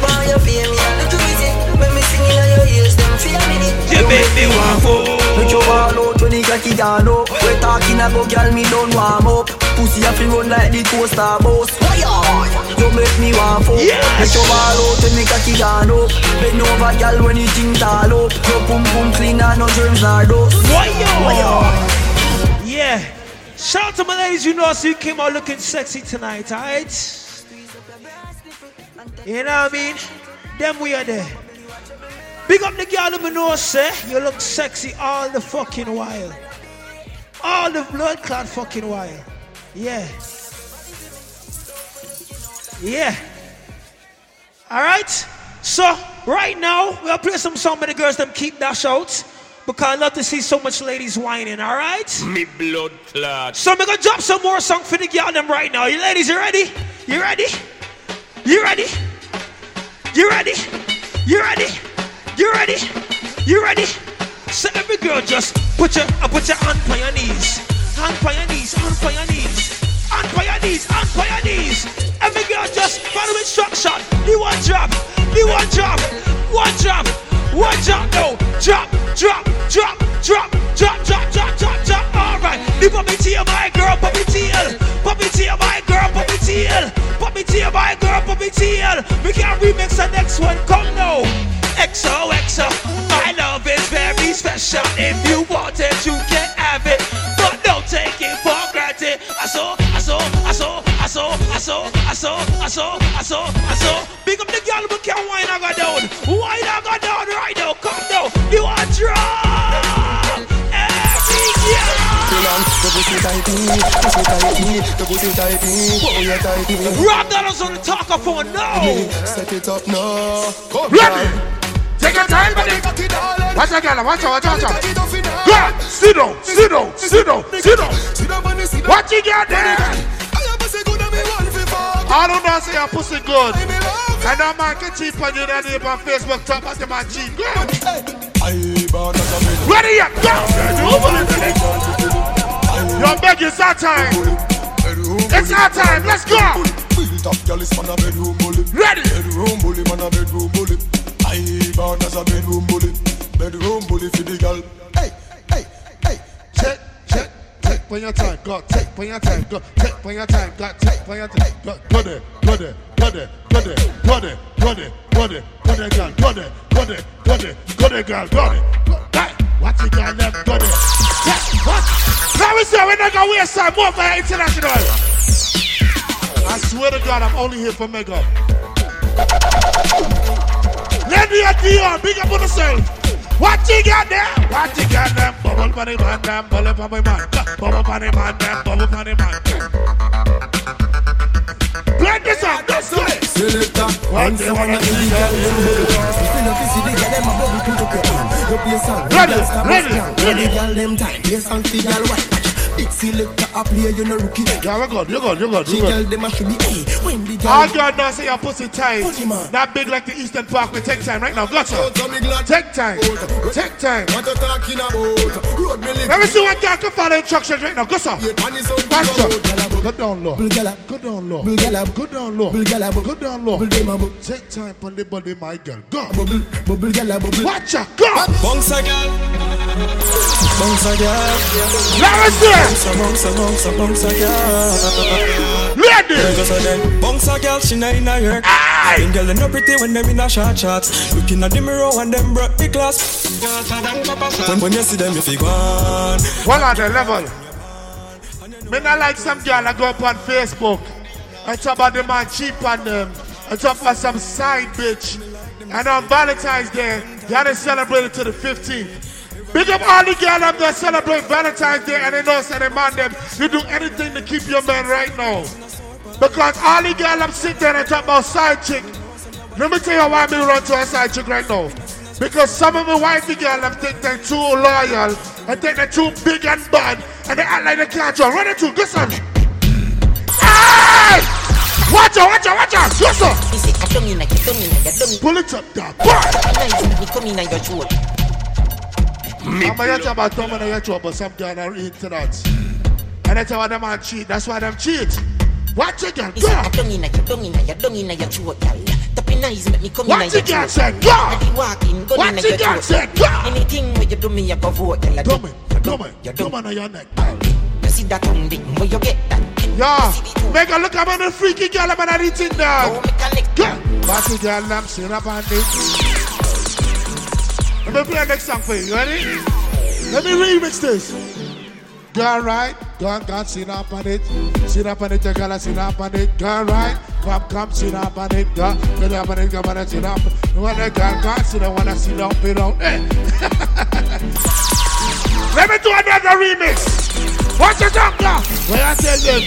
While you feel me a little busy. When me singing on your ears, them feel me. You make me want fool. Put your ball out when the cocky gone up. We talking about girl, me don't warm up. Pussy a fi run like the toaster boss. You make me want fuck. Make your ball out when me cocky gone up. Bend over, girl, when you think tall up. Your pum pum clean and no germs nor dust. Yeah. Shout out to my ladies, you know, I see you came out looking sexy tonight, alright? You know what I mean? Them we are there. Big up the girl who know, say, eh? you look sexy all the fucking while. All the blood clot fucking while. Yeah. Yeah. Alright? So, right now, we'll play some song with the girls, them keep that shout. Because I love to see so much ladies whining, alright? Me blood clot. So I'm gonna drop some more song for the girl them right now. You ladies, you ready? You ready? You ready? You ready? You ready? You ready? You ready? So every girl just put your uh, put your hand on your knees. Hand on your knees, hand on your knees. On your knees, on your knees. Every girl just follow instruction. You one drop, you one drop, one drop, one drop, no, drop, drop, drop, drop, drop, drop, drop, drop, drop. Alright, the puppy tail, my girl, puppy tail, puppy tail, my girl, puppy tail, puppy tail, my girl, puppy tail. We can remix the next one. Come now. XOXO, my love is very special. If you want it, you saw, I saw, I saw, I saw, I saw, I. Big up the girl who can wine and go down, wine and go down right now. Come down, you are drunk. Every girl. The pussy tighty, pussy tighty, the pussy tighty, oh yeah tighty. Rob Dollars on the talkaphone now. Set it up now. Come Ready? Take your time, buddy. Watch that girl, watch her, watch her, watch her. Go! Sit down, sit down, sit down, sit down. Watch it, girl, there. I don't know, say your pussy good. And man can cheap on you, that neighbor on Facebook, top the man cheap. Go! Ready, yeah, go! Yo, beg, it's our time. It's our time, let's go! Built girl is man a bedroom bully. Ready? Bedroom bully, man a bedroom bully. I born as a bedroom bully. Bedroom bully for the girl. Hey. When your time, go, take when your time, go, take when your time, go, take when your time, go, go there, go there, go there, go there, go there, go there, go there, go there, girl, go there, go there, go there, go there, girl, go there. Hey, watch girl left, go there. What? Now we say we're not gonna waste time, More Fiyah International. I swear to God, I'm only here for mega. Let me at Dion, big up on yourself. What you got there? What you got there? Bubble funny man, damn, bubble funny man. Bubble for man, them. Bubble man. Play this up. That's it. Ready, ready, ready. Big selector a play, you no rookie. Yeah, we're good, you're good, you're good, She you're tell good. them I should be hey. When the All girl God now say your pussy tight. Not big like the Eastern Park. We take time right now. Gotcha. Oh, take time. Take time. What you talking about? Road me live. Let me see what girl can follow instructions right now. Go sir. Gotcha. Go down low. Go down low. Go down low. Go down low. Take time on the body, my girl. Go. Bubble gala bubble. Watch out. Go. Bounce a girl. Bounce a girl. Let me see it. Bounce a, bounce a, bounce a girl. Ladies. Just a then. Bounce girl, she not in a work. Them girl they no pretty when them in a short shorts. Looking at the mirror and them broke the glass. When, when you see them, you feel gone. One on the level. Me not like some girl that go up on Facebook and talk about the man cheap on them and talk about some side bitch. And on Valentine's Day, y'all done celebrate it to the 15th. Big up all the girls them that celebrate Valentine's Day and they know say the man them, you do anything to keep your man right now. Because all the girls them sit there and talk about side chick. Let me tell you why me run to a side chick right now. Because some of the wifey girl them think they're too loyal and think they're too big and bad and they act like they can't draw. Run it to, go son. Hey! Watch out, watch out, watch out, go son. Pull it up, dog. Me I'm going to talk about thumb and your trouble. Sometimes I read to that. And that's how them man cheat. That's why them cheat. What you can go? Dung inna your dung inna your dung inna your throat, girl. Tapping eyes make me come inna your throat. What you can say? Go. I walk in, go inna your throat. What you can say? Go. Anything where you do me, I go vote, girl. Dumb it, dumb it, your dumb on your neck. You see that tongue thing? Where you get that? Yeah. Make a look at me, the freaky girl, I'm not eating that. Go. What you can? I'm syrup and it. Let me play next song for you. You ready? Let me remix this. Girl, right? Girl, God, sit up on it. Sit up on it, you gotta sit up on it. Girl, right? Come, come, sit up on it. Girl, sit up on it, come on sit up. Want the girl, God, sit up, wanna sit up, you know. Eh. Let me do another remix. What's your tongue, girl? When I tell them,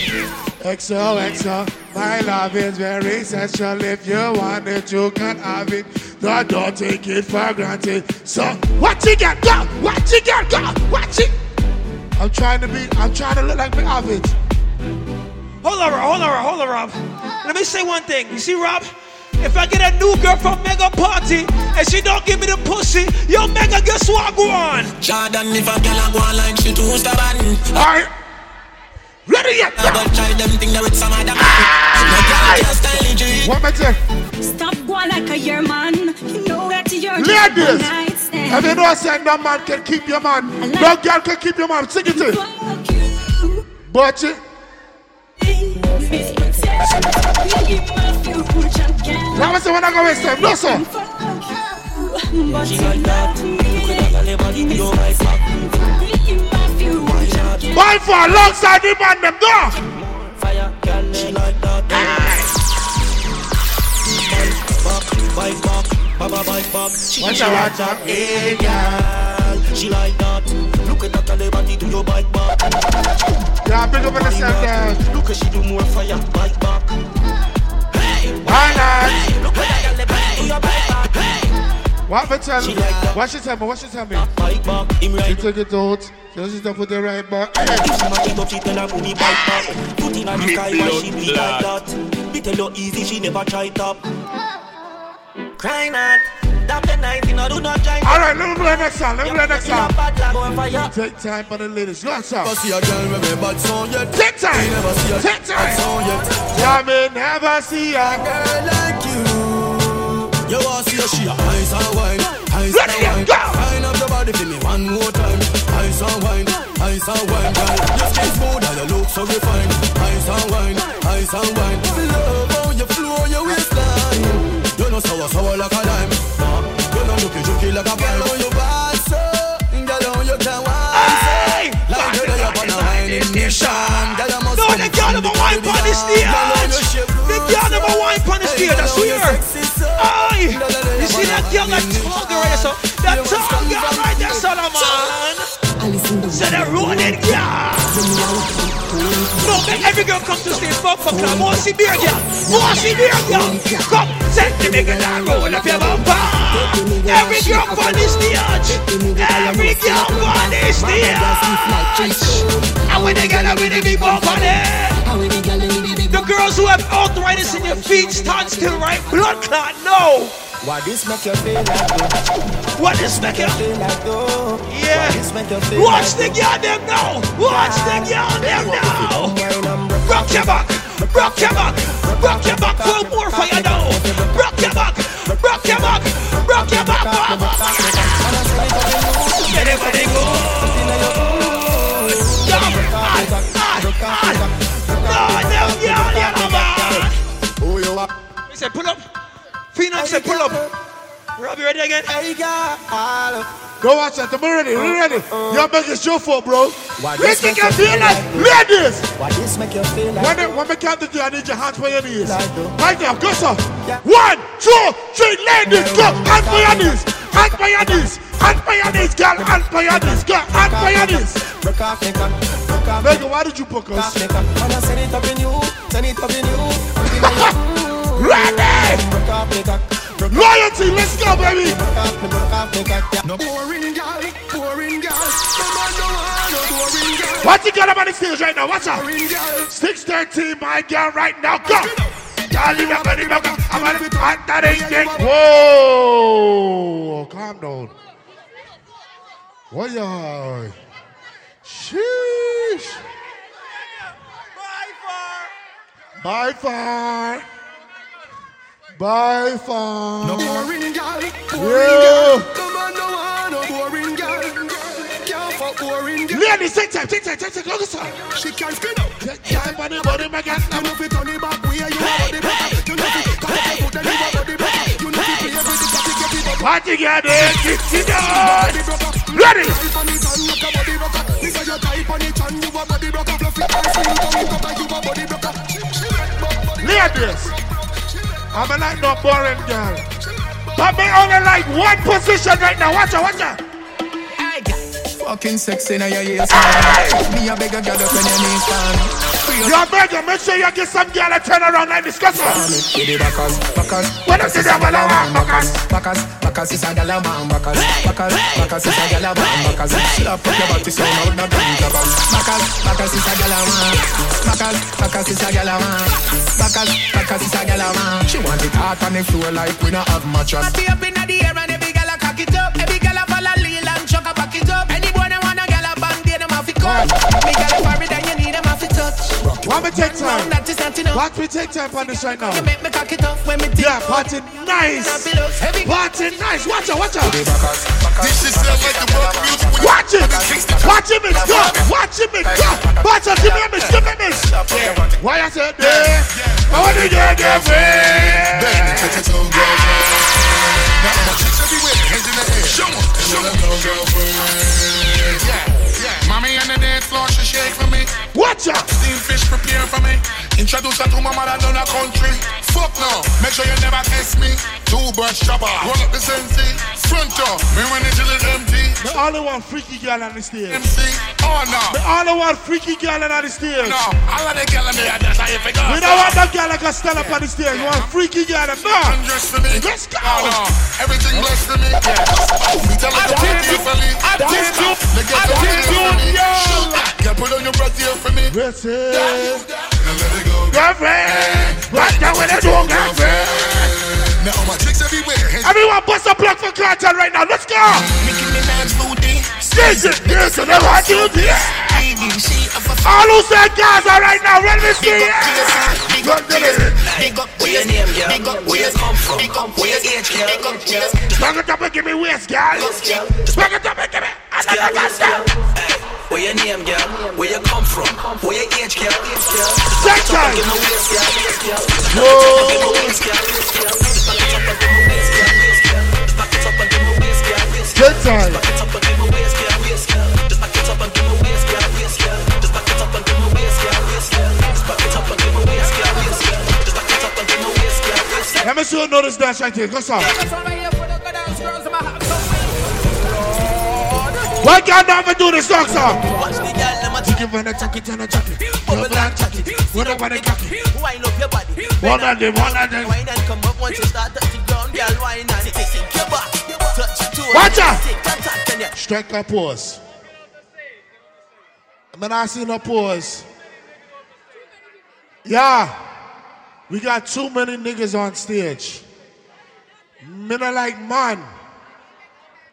XOXO, my love is very essential. If you want it, you can have it. Don't, don't take it for granted. So, what you got? Go! What you got? Go! What you I'm trying to be, I'm trying to look like me have it. Hold on, Rob, hold on, Rob, hold on, Rob. Let me say one thing. You see, Rob? If I get a new girl from Mega Party and she don't give me the pussy, yo, Mega, guess what? Go on. Jordan, if a girl a go on like she too stubborn. Alright. Ready yet? I go try them thing there with some other man. No girl can style it, G. What me Stop going like a year man. You know that you're Ladies, a night stand. have you know saying no man can keep your man? No girl can keep your man. Sing it to But you, now I say when I go waste time. No, sir. She like that. Look at that girl, body, you like that. Boy for alongside the man, them go. Fire, girl, she like that. Bike back, baba bike back. She Watch she like watch that. Hey, girl, she like that. Look at that girl, body, do your bike back. Yeah, big up on yourself there. Look at she do more fire, bike back. Hey, Why not? hey, look at that girl, body, do your bike back. Hey. What me tell me? What she tell me? What she tell me? Bike back, him She right. take it out. She just put it right back. If she might up, she tell her booty bike back. Put in the sky, why she be like that? Be tell her easy, she never try top. Cry not. Tap the night, you know, do not try. All right, let me play next song. Let me play next song. Bad like on fire. Take time for the ladies. Go on, sir. Never see a girl with me bad song yet. Take time. Never see a Take time. song yet. Yeah, me never see a girl like you. You want to see a she a ice and wine, Ready, wine. go. Wind up your body for me one more time. Ice and wine, ice and wine, girl. Your skin smooth and you look so refined. Ice and wine, ice and wine. Love how you flow your waistline. You know sour sour like a lime. You know juky juky like a pine. Girl, you bad so, girl, how you can wine so. Like you're on a whining mission. Girl, must No, the girl from never the wine body on the down. stage. Girl, how you shape The girl never wine on the stage, I swear. Aye. You see that girl that tall girl right there, so that tall girl right there, son of man. So the rolling girl. No, make every girl come to stage, fuck, fuck, come on, see beer girl. More see beer girl. Come, set the bigger down, roll up your bumper. Every girl on the stage. Every girl on the stage. And when they get up with the big bumper there. Girls who have arthritis in your feet stand still, right? Blood clot, no. Why this make you feel like though? What this make you feel like though? Yeah. Why this make you feel Watch like the girl them now. Watch the girl them now. Rock your back, rock your back, rock your back for more fire now. Rock your back, rock your back, rock your back. Get it, get are? He said, pull up. Phenom said, pull up. Rob, you ready again? Go watch that. I'm ready. We ready. Y'all uh, uh. make it show for, bro. Why this make make you feel feel like like ladies. Why this make you feel like When, they, when we count to three, I need your hands for your knees. Right now, go, sir. One, two, three, ladies, go. Hands for your knees. Hands for your knees. Hands for your knees, girl. Hands for your knees, go. Hands for your knees. Break off me cock, break off Megan, why did you book us? me cock. Wanna send it up in you, send it up in you. Ready? Break off me cock. Loyalty, let's go, baby. No boring girl, boring girl. Come on, no one, no boring girl. What's the up on the stage right now? Watch out. 613, my girl, right now. Go. Girl, you are ready, Megan. I'm on it. Hot that ain't. Whoa. Calm down. What y'all? Sheesh. By far. By far. No boring girl. Boring Yeah. girl. Come on, no one, no boring girl. Can't fuck boring. She can't spin up. Take time on the body, my girl. You know fi turn it back are body back. You know fi cock up your foot and you are body back. You know fi play with the cocky, get it up. Party girl, there, get it on. Ready? Type on it and make a body rocker. This is your type on it and you a body rocker. Fluffy and slim, come it you a body rocker. She she make bum body. Ladies, I'm a like no boring girl. But me only like one position right now. Watch out, watch out. Fucking sexy now your ears. Me a beg a girl up when your knees down. You're begging, make sure you get some girl to turn around and discuss her. With the backers, backers, What is it, I'm a man, backers, backers, backers is a gal a man, backers, backers, backers is a gal a man, backers. Slap up your body so now no dance a bang. Backers, backers is a gal a man, backers, backers is a gal a man, backers, backers is a gal a man. She want it hot on the floor like we not have mattress. Party up inna the air and they them have to cut. Me gal a worry, then you need them have to touch. Want me take time? That is not enough. Watch me take time on this right now. You make me cock it up when me think Yeah, party nice. Party nice. Watch out, watch out. This is sound like the rock music. Watch it. Watch him, it's go. Watch him, it's go. Watch out, give me a miss, give me a miss. Why I said there? I want to get there, friend. Baby, take it to a. Now chicks everywhere, hands in the air. Show 'em, show 'em. No girlfriend. Yeah, yeah. Mommy on the dance floor, she shake for me. Watch out. Steam fish prepare for me. Introduce her to my mother down the country. Fuck no, make sure you never test me. Two birds chopper, roll up the sensi. Front door, me when the till is empty. The only one freaky girl on the stage. MC, oh no. The only one freaky girl on the stage. No, all of the girl in me, that's how you figure. We don't want that girl that can stand up on the stage. We want freaky girl. No. Undress for me. Let's go. Oh no, everything blessed for me. Yeah. Me tell her to put carefully. Attitude. They get the Attitude, yo. Yeah, put on your breath here for me. Now let it go. Girlfriend. Watch out when they do, girlfriend. Now all my chicks everywhere. Everyone bust a plug for Kartel right now. Let's go. Nicki Minaj booty. Listen, listen, I want you to All who said Gaza right now, let me see it. Look at it. Big up where your name, girl. Big up where you come from. Big up where your age, girl. Big up girl. Bang it up and give me waist, girl. Bang it up and give me another gas, girl. Where your name, girl? Where you come from? Where your age, girl? Take time. Give me girl. Whoa. Give girl. Back it up and give me waist, girl. Back it up and give me waist, girl. Take time. Back it up and give me waist, girl. Waist, girl. Just back it up and give me waist, girl. Waist, girl. Just back it up and give me waist, girl. Waist, girl. Just back it up and give me waist, girl. Waist, girl. Just back it up and give me waist, girl. Waist, girl. Let me see you know this dance right here. Go, sir. Why can't I ever do this song, sir? Watch the girl, them a You give her a jacket and a jacket. Your black jacket. What up on the? Wind up your body. One of them, one of them. Wine and come up once you start touch the ground, girl. Wine and it sink your back. Touch your toe. Watch out. Tick tock tock, and you Strike a pose. I'm not seeing no pose. Yeah. We got too many niggas on stage. Me not like man.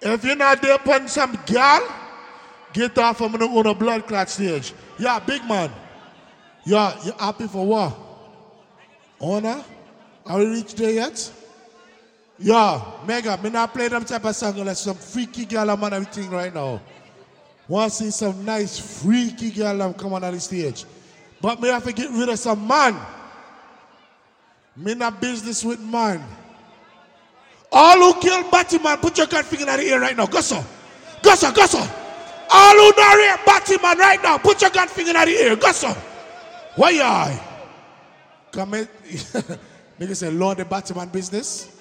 If you're not there putting some girl, get off the on a blood clot stage. Yeah, big man. Yeah, you happy for what? Honor? Are we reached there yet? Yeah, mega. Me not play them type of song unless some freaky girl I'm on everything right now. Want to see some nice freaky girl come on on the stage. But me have to get rid of some man. Me not business with man. All who kill Batman, put your gun finger in the air right now. Go so. Go so, go so. All who narrate Batman right now, put your gun finger in the air. Go so. Why I? Come in. Nigga say, Lord, the Batman business.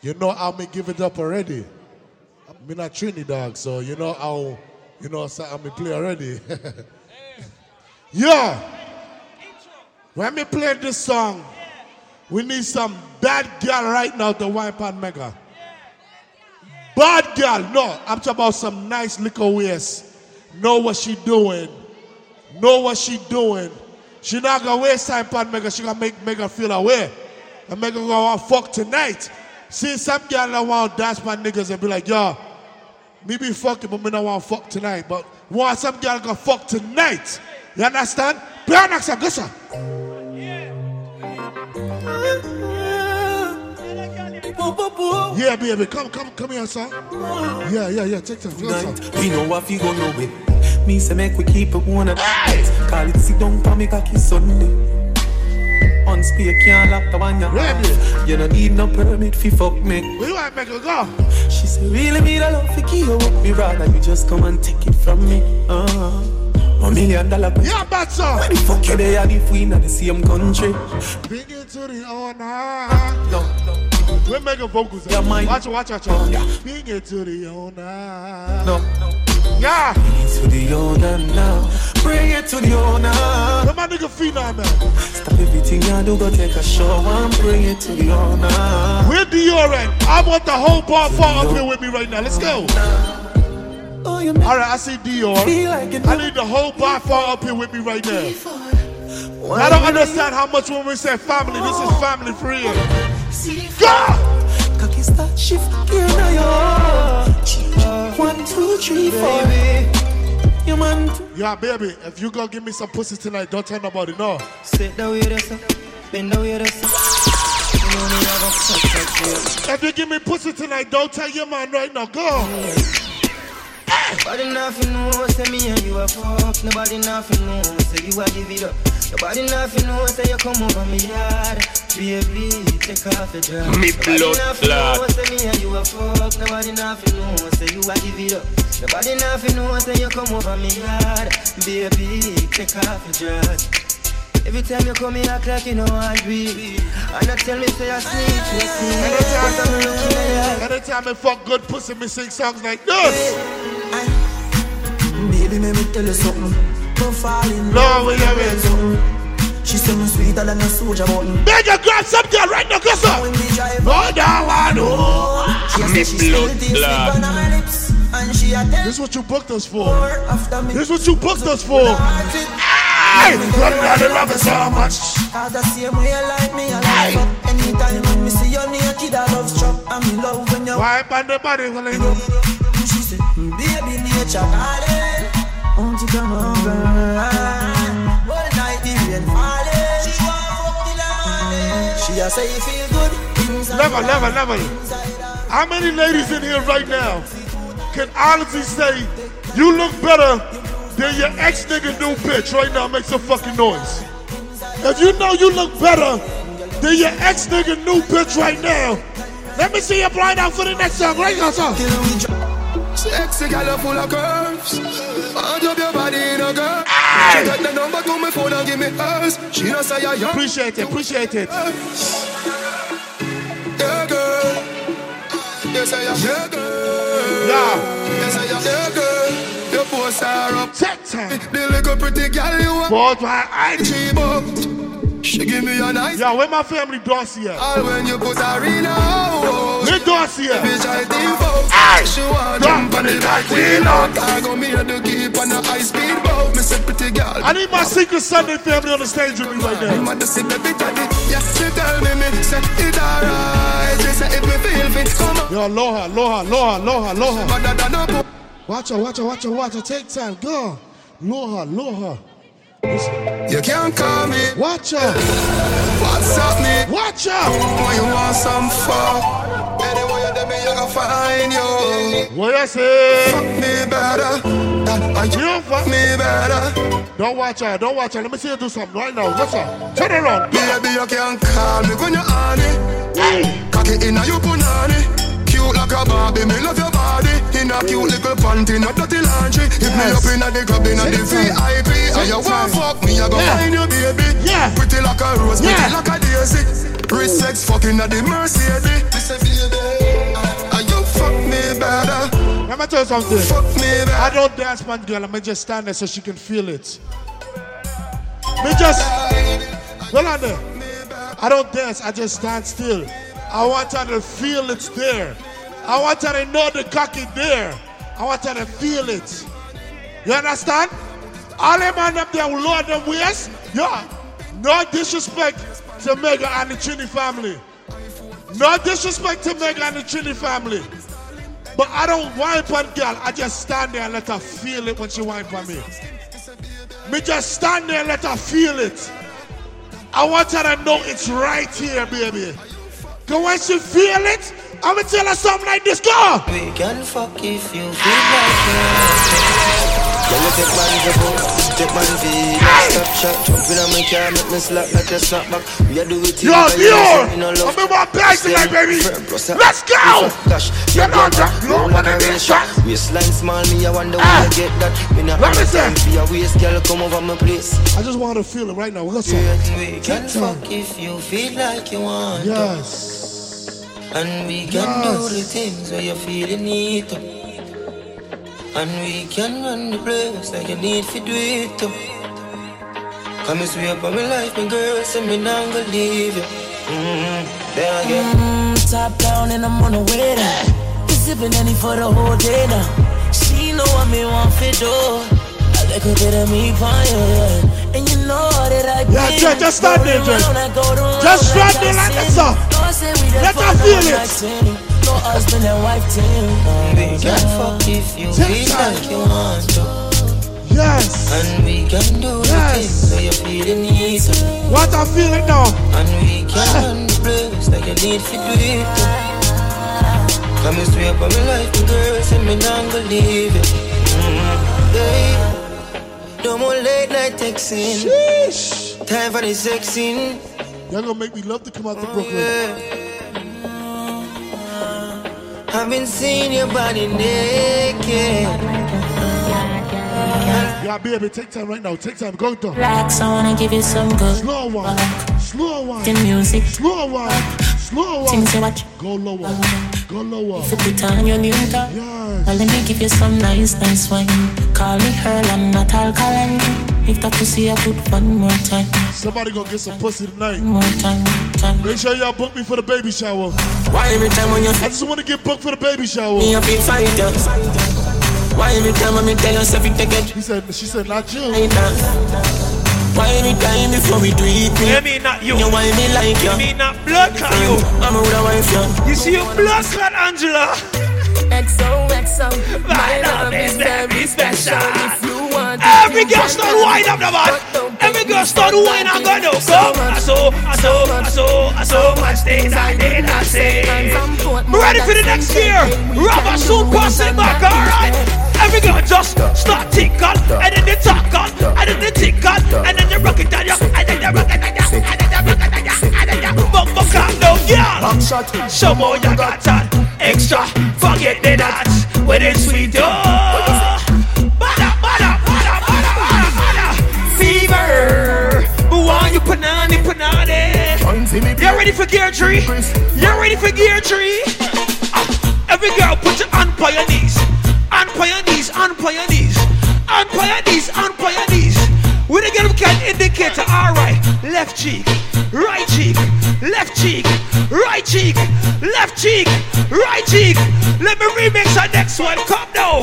You know how me give it up already. Me not dog, so you know how, you know how me play already. yeah. When me play this song, we need some bad girl right now to wipe on Mega. Bad girl, no, I'm talking about some nice little waist. Know what she doing. Know what she doing. She not gonna waste time on Mega. She gonna make Mega feel away. And Mega gonna want fuck tonight. See some girl that want dance my niggas and be like, yo, me be fucking, but me not want fuck tonight. But want some girl gonna fuck tonight. You understand? Play our next Yeah, baby, come, come, come here, son. Yeah, yeah, yeah. Take time. Son. We know what we go know it. Me say make we keep it one of the Call it sit down for me cocky Sunday. On spear can't lock the one you have. You don't need no permit fi fuck me. We want make her go. She say really me the love fi give you up. Me rather you just come and take it from me. Uh-huh. One million dollar. Yeah, but sir. Where the fuck you there if we not the same country? Bring it to the owner. No, We're making vocals. Yeah, mine. Watch watch it, watch it. Bring it to the owner. No. Yeah. Bring it to the owner now. Bring it to the owner. Come on, nigga, phenom, man. Stop everything you do, go take a shower and bring it to the owner. We're Dior. I want the whole bar far up here with me right now. Let's go. Oh, All right, I see Dior. Feel I need the whole bar far up here with me right now. I don't understand how much when we say family, this is family for real. Go! Now yo. One, two, three, four. You man. Yeah, baby, if you gonna give me some pussy tonight, don't tell nobody, no. Sit down down If you give me pussy tonight, don't tell your man right now, go. Nobody nothing know, say me and you a fuck. Nobody nothing know, say you a give it up. Nobody nothing know, say you come over me yard. Baby, take off your dress. Me Nobody blood nothing know, say me and you a fuck. Nobody nothing know, say you a give it up. Nobody nothing know, say you come over me yard. Baby, take off your dress. Every time you come, me act like you know I be. And I tell me say I snitch, you snitch. But I'm looking at you. Anytime I fuck good pussy, me sing songs like this. Baby, let me tell you something. Don't fall in love with a red zone. She say me sweeter than a soldier button. Beg you grab something right now, cause uh, up. When we drive No, down, I know. She a she still thinks on her lips. And she This is what you booked us for. This is what you booked us for. Hey, running out the love so much. Cause the same way you like me, I like up. Anytime when me see you naked, I love struck. I'm in love when you Wipe on the body when I go. She said, hmm, baby, nature calling. Won't you come over? All night the rain falling. She want fuck till morning. She a say you feel good. Never, never, never. How many ladies in here right now can honestly say you look better than your ex nigga new bitch right now? Make some fucking noise. If you know you look better than your ex nigga new bitch right now, let me see you blind out for the next song. Right now, song. Sexy girl full of curves. Up your body in a girl. She got the number to my phone and give me hers. She don't say I Appreciate it, appreciate it. Yeah, girl. Yes, I am. Yeah, girl. Yeah. Yes, I am. Yeah, girl. You post her up. Take time. The little pretty girl you want. Both my eyes. She buck. She give me a nice. Yeah, where my family Darcy at? All when you put her in a house. Where Darcy at? Bitch, I think folks. She want jump on it like we not. I go me to keep on a high speed boat. Me say pretty girl. I need my Secret Sunday family on the stage with me right now. at the sick baby daddy. Yeah, she tell me me say it alright. She say if me feel fit, come on. Yo, aloha, aloha, aloha, aloha, aloha. Better than a book. Watch her, watch her, watch her, watch her. Take time, go. Aloha, aloha. You can't call me. Watch her. What's up, me? Watch her. When you want some fuck. Anywhere you me, you gonna find you. What you say? Fuck me better. That You fuck me better. Don't watch her, don't watch her. Let me see you do something right now. Watch her. Turn around. Baby, you can't call me when you're on it. Cock it in a you punani. Cute like a Barbie, me love your body. In a cute little panty, not dirty laundry. Hit me up in a the club, in a the Take time. VIP. And you want fuck me, I go Yeah. find you, baby. Yeah. Pretty like a rose, Yeah. pretty like a daisy. Rich sex fucking at the Mercedes. Listen, baby. And you fuck me better. Let me tell you something. Fuck me better. I don't dance, man, girl. Let me just stand there so she can feel it. Me just, hold on there. I don't dance, I just stand still. I want her to feel it's there. I want her to know the cock is there. I want her to feel it. You understand? All them man up there will lower them waist. Yeah. No disrespect to Mega and the Trini family. No disrespect to Mega and the Trini family. But I don't whine on girl. I just stand there and let her feel it when she whine for me. Me just stand there and let her feel it. I want her to know it's right here, baby. Cause when she feel it, I'm gonna tell her something like this. Go. We can fuck if you feel like it. Girl, you take man the take man feel Stop shot, jump in on my car, make me slap like a snapback We a do it Yo, Dior, I'm in my bag tonight, baby. Let's go. Get on that, low like a real shot Waistline small, me I wonder ah! where I get that Me not Let me time for your waist, girl, come over my place I just want to feel it right now. What's We up? can Take time. fuck if you feel like you want to. Yes. And we can do the things where you feel you need to. And we can run the place like you need to do it too. Come and sweep on my life, my girl, say me not gonna leave you. Mm-hmm. There again. Mm, top down and I'm on the way there. Been sipping any for the whole day now. She know what me want for do. I like a bit of me fire. And you know that I Yeah, been just- just stand there, going Jay. round, I go round Just like stand there like I that, sir. No, I say we the Let her feel of it. No husband and wife team. We can fuck if you Take feel like you want to. Yes. And we can do the Yes. things where you feel you need to. What I feel it now. And we can run the place like you need to do it too. Come and sweep on my life, girl, say me not gonna leave you. Mm-hmm. Yeah. No more late night texting. Time for the sexing. Y'all gonna make me love to come out to oh, Brooklyn. I've been seeing your body naked. Yeah, baby, take time right now. Take time. Go down. Relax, I wanna give you some good. Slow one. Slow one. The music. Slow one. Slow one. Things you watch. Go lower. Go lower. If you put on your new top, well, let me give you some nice, nice wine. Call me Earl, I'm not alkaline. If that pussy I put one more time, Somebody gonna get some pussy tonight. one more time, time. Make sure y'all book me for the baby shower. Why every time when you I just wanna get booked for the baby shower. me up in fight you? Why every time when me tell yourself you take it? He said, she said, not you. Why every time before we do it? Yeah, me not you. You why me like you? Me not blood clot you. I'm a with wife you. You see your blood clot, Angela. XOXO, My love is very special. If you want Every girl start wind up the man. Every girl start wind and go no go. I saw, I saw, I saw, I saw much things I did not say. Ready for the next year? Rubber soon pass it back, alright? Every girl just start tickle, and then they tackle, and then they tickle, and then they rock it down, and then they rock it down, and then they rock it and then they bump bump calm down, girl. Some more you got that extra, forget the dance when it's sweet, oh. Bada, bada, bada, bada, bada, bada. Fever. Why you panani panani? You ready for gear tree? You ready for gear tree? Ah, Every girl put your hand on your knees. On your knees, on your knees. On your knees, on your knees. With a girl can indicator, alright. Left cheek, right cheek, left cheek, right cheek, left cheek, right cheek. Let me remix the next one. Come now.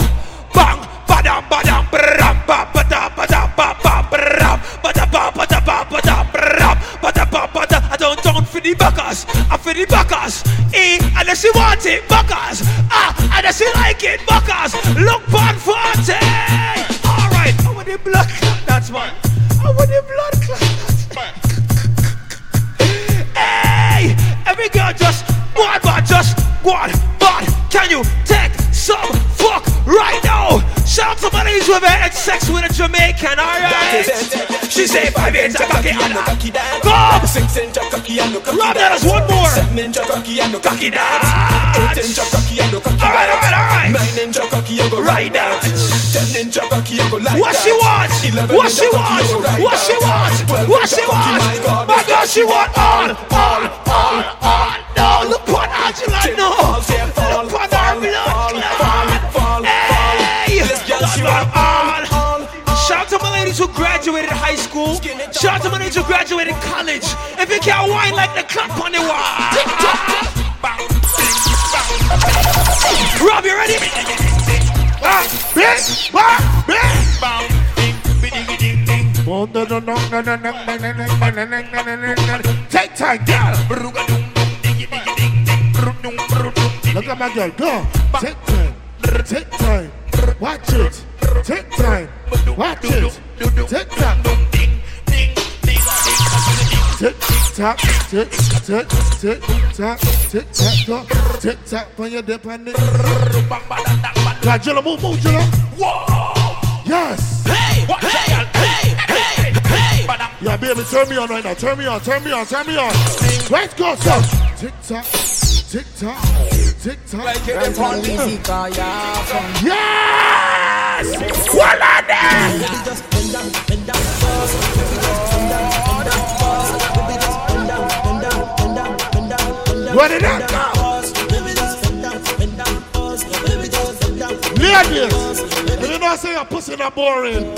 Bang, badam, badam, badam, badam, badam, ba, badam, ba, badam, bram, badam, ba, badam. I don't down for the backers, I for the backers. Eh, unless you want it, backers. Ah, unless you like it, backers. Look on 40. The blood clot, that's man. I want the blood clot. Hey, every girl just on, but just on, but can you take some fuck right now? Shout out to my ladies who have had sex with a Jamaican, alright? She say five inch a cocky and a cocky dance. Go! Six inch a cocky and a cocky Rob that as one more. Seven inch a cocky and a cocky dance. Eight inch a cocky and a cocky Alright, alright, alright. Nine inch a cocky and go right dance. Ten inch a cocky and go like What she want? What she want? What she want? What she want? My God, she want all, all, all, all. No, look what Angela, no. Ladies who graduated high school. Shout out to my ladies who graduated college. If you can't whine like the clap on the wall. Rob, you ready? Ah. Take time, girl. Look at my girl. Go. Take time. Take time. Watch it. Take time. Watch it. Take time. Take tock, ding ding ding ding tick, tick, tick, tock, tick, tock, tick, tock, tick, tock, when you dip on it. God, Jilla, move, move, Jilla. Yes. Hey, hey, hey, hey, hey. Yeah, baby, turn me on right now. Turn me on, turn me on, turn me on. Let's go, son. Tick tock, tick tock, tick tock. Like it, on the- Yes! Where did that go? Ladies, you know say your pussy not boring, you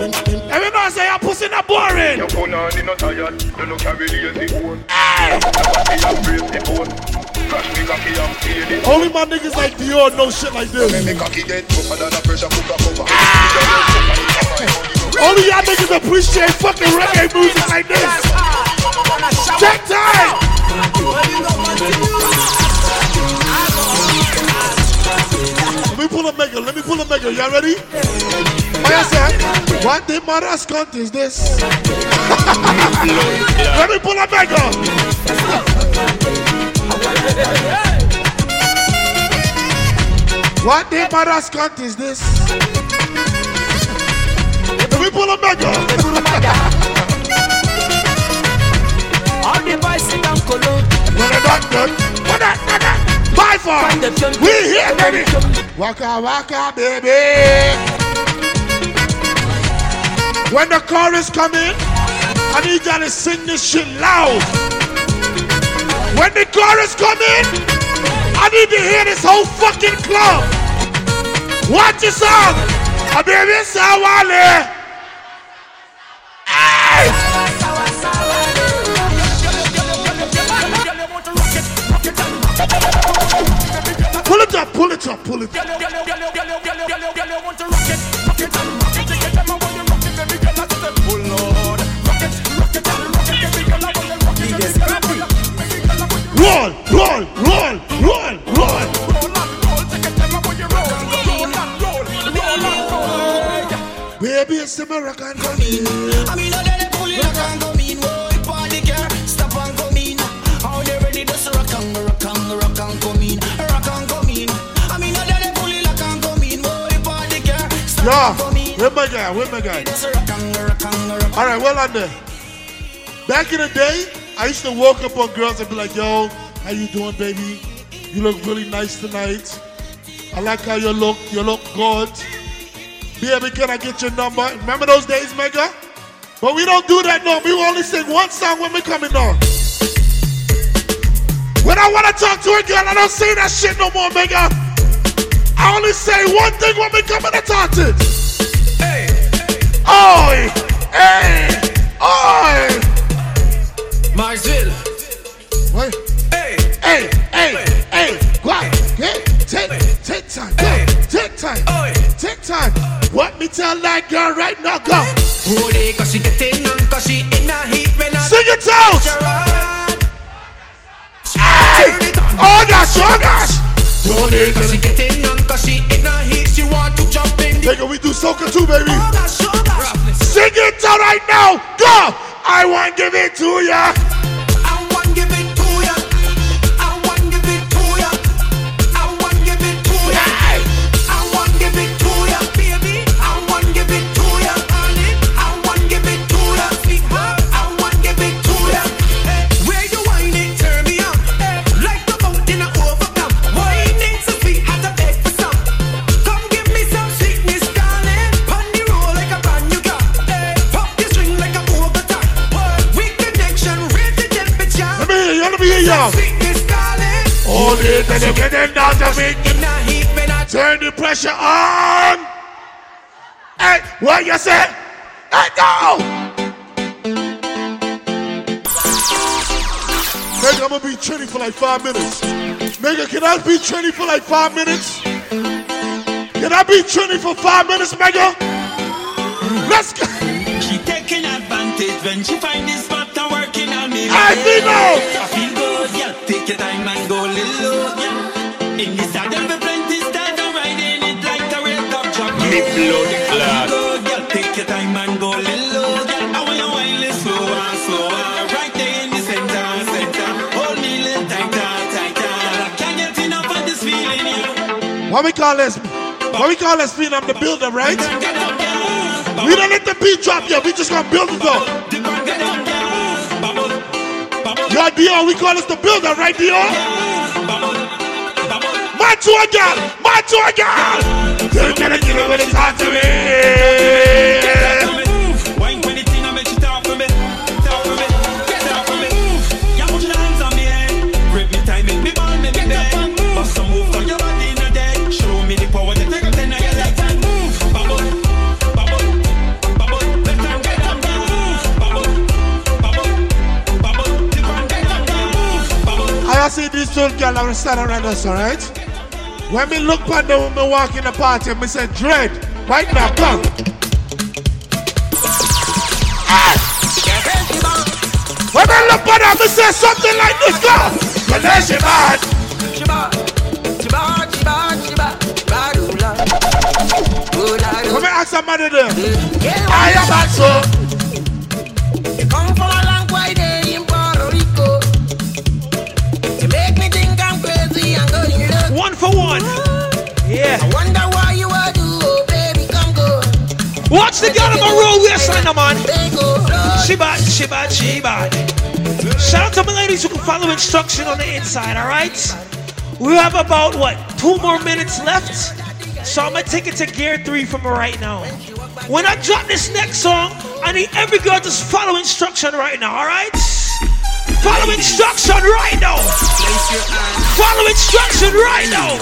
say your pussy not boring, not tired, you. Hey! Only my niggas like Dior know shit like this. Only y'all niggas appreciate fucking reggae music like this. Check time! Let me pull a mega, let me pull a mega. Y'all ready? Yes, sir. What the mother cunt is this? let me pull a mega. What the mother cunt is this? Me pull a mega. All the boys sit down, cologne. When I done done, when I done done, by far, we here, baby. Waka waka, baby. When the chorus come in, I need y'all to sing this shit loud. When the chorus come in, I need to hear this whole fucking club. Watch your song. A baby sawale. Pull it up, pull it up, pull it up. Roll, roll, roll, roll, roll. Baby, it's American coming. I mean, I let it pull it, I can't go mean. Boy, party car, stop and come in. How they ready to rock and rock and rock and come in, rock and come in. I mean, let it pull it, I can't go mean. Boy, party car, stop Yeah, and come in. where my guy, where my guy? All right, well on there. Back in the day, I used to walk up on girls and be like, "Yo, how you doing, baby? You look really nice tonight. I like how you look. You look good. Baby, can I get your number? Remember those days, Mega? But we don't do that no. We only sing one song when we coming on. When I want to talk to a girl, I don't say that shit no more, Mega. I only say one thing when we coming to talk to. Hey, oi, hey, oi. Marsville. What? Hey, hey, hey, hey, go out, get, take, take time, go, take time, take time. What me tell that girl right now, go. Holy, cause she getting on, cause she in a heat when I Sing it out. Hey, oh gosh, oh gosh. Holy, cause she getting on, cause she in a heat, she want to jump in. Nigga, we do soca too, baby. Oh, oh, Sing it out right now, go. I want give it to ya. Hold it and you get them down to me. Turn the pressure on. Hey, what you say? Hey, go! Nigga, I'm gonna be training for like five minutes. Nigga, can I be training for like five minutes? Can I be training for five minutes, nigga? Let's go. She taking advantage when she find this spot and working on me. I feel no road. Take your time and go little, yeah. In the saddle, we plenty stars riding it like a red top truck. Me blow the clock. Yeah. Take your time and go little, yeah. I want you while it's slow and slow. Right there in the center, center. Hold me little tighter, tighter. Can't get enough of this feeling. What we call this? What we call this feeling? I'm the builder, right? We don't let the beat drop here. We just gonna build it up. Yo, Dion, we call us the builder, right, Dion? girl, again! Macho again! You better it, over the talk to me! See this old girl that standing around us, alright? When me look at the woman me walk in the party, me say, Dread, right now, come. When me look at them, me say something like this, go. But then she bad. She bad, she bad, she bad, she bad, bad, ooh, la. Ooh, la, ooh. When me ask somebody there, Yeah, I am bad, so. Watch the girl on my road waistline, no man. She bad, she bad, she bad. Shout out to my ladies who can follow instruction on the inside, alright? We have about, what, two more minutes left? So I'm gonna take it to gear three from right now. When I drop this next song, I need every girl just follow instruction right now, alright? Follow instruction right now! Follow instruction right now!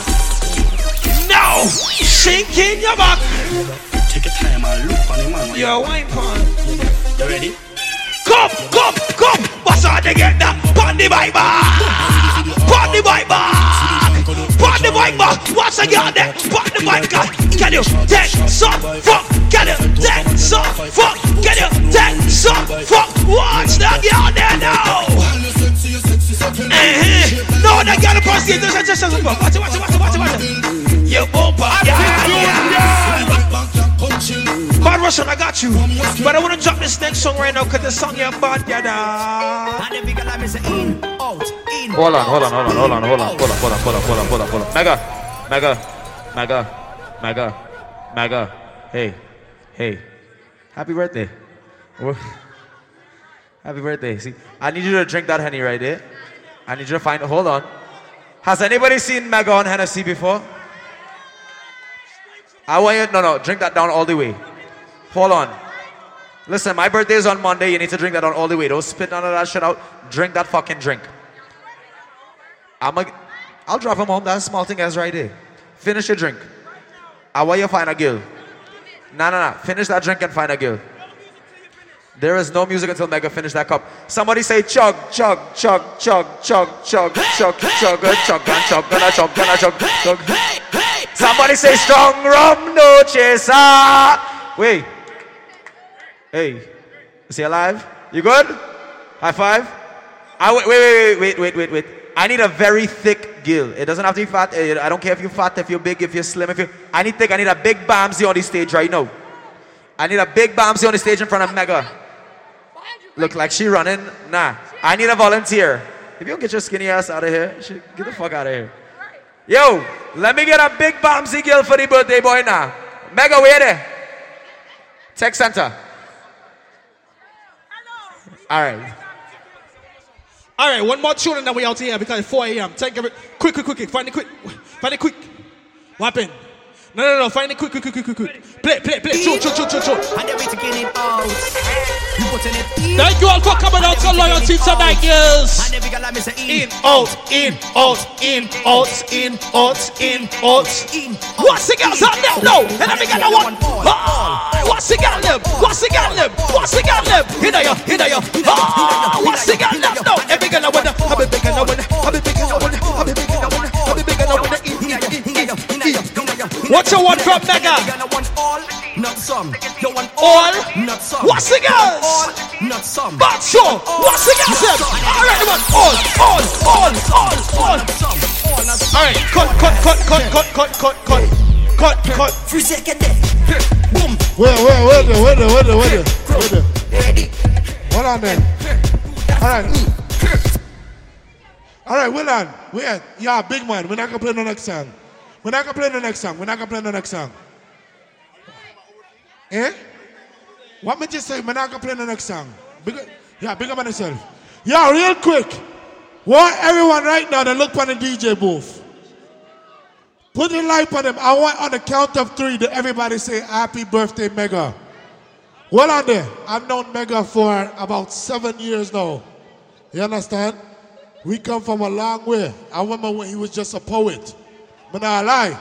Now! Sink in your back! Take your time and look on the man. Yo, wine pan. You ready? Come, come, come! What's on to get that? Pon the bike back! Pon the bike back! Pon the bike back! What's a girl there? Pon the bike back! Can you take some fuck? Can you take some fuck? Can you take some fuck? Watch the girl there now! Uh-huh. No, that girl across the just watch it, watch it, watch it, watch it, watch it. You open, yeah, yeah. Bad Russian, I got you. But I want to drop this next song right now because the song you're bad, yeah. da. Hold on, hold on, hold on, hold on, hold on, hold on, hold on, hold on, hold on, hold on, hold on. Mega, mega, mega, mega, mega. Hey, hey, happy birthday. Happy birthday. See, I need you to drink that honey right there. I need you to find. Hold on. Has anybody seen Mega on Hennessy before? I want you. No, no. Drink that down all the way. Hold on. Listen, my birthday is on Monday. You need to drink that down all the way. Don't spit none of that shit out. Drink that fucking drink. I'm a, I'll drop him home. That small thing is right there. Finish your drink. I want you to find a girl. No, no, no. Finish that drink and find a girl. There is no music until Mega finish that cup. Somebody say chug, chug, chug, chug, chug, chug, chug, chug, chug, and chug, and a chug, and a chug, chug. Somebody say strong rum, no chaser. Wait. Hey, is he alive? You good? High five. I wait, wait, wait, wait, wait, wait, wait. I need a very thick gill. It doesn't have to be fat. Eh, I don't care if you're fat, if you're big, if you're slim, if you. I need thick. I need a big Bamsey on the stage right now. I need a big Bamsey on the stage in front of Mega. Look like she running. Nah. I need a volunteer. If you don't get your skinny ass out of here, get the fuck out of here. Yo, let me get a big Bamsey girl for the birthday boy now. Mega, where there? Tech center. All right. All right, one more tune and then we out here because it's 4 a.m. Take quick, quick, quick, quick. Find it quick. Find it quick. What happened? No, no, no. Find it quick, quick, quick, quick, quick, quick. Play, play, play. Tune, tune, tune, tune, tune. And then we taking it out. You putting it in. Thank you all for coming out to loyalty tonight, girls. And every girl I miss in. In, out, in, out, in, out, in, out, in, out. What's the girls out there? No, and every girl I want. Ah, What's the girl them? What's the girl them? What's the girl them? Here they are, here they are. Ah, What's the girl them? No, every girl I want. I be big and I want. I be big and I want. I be big and I want. I be big and I want. In, in, in, in, in. What from Mega? Not some. All? Not some. What's the girls? Not some. But sure, what's the girls? All right, man. All, all, all, all, all. All right, cut, cut, cut, cut, cut, cut, cut, cut, cut, cut. Three second there. Boom. Wait, wait, wait there, wait there, wait wait. Hold on then. All right. All right, on. Wait, yeah, big man. We're not gonna play no next song. We're not gonna play the next song. We're not gonna play the next song. Eh? What me just say? We're not gonna play the next song. Big, yeah, big up on yourself. Yeah, real quick. Want everyone right now to look on the DJ booth. Put the light on them. I want on the count of three that everybody say happy birthday, Mega. Well on there. I've known Mega for about seven years now. You understand? We come from a long way. I remember when he was just a poet. Not lie.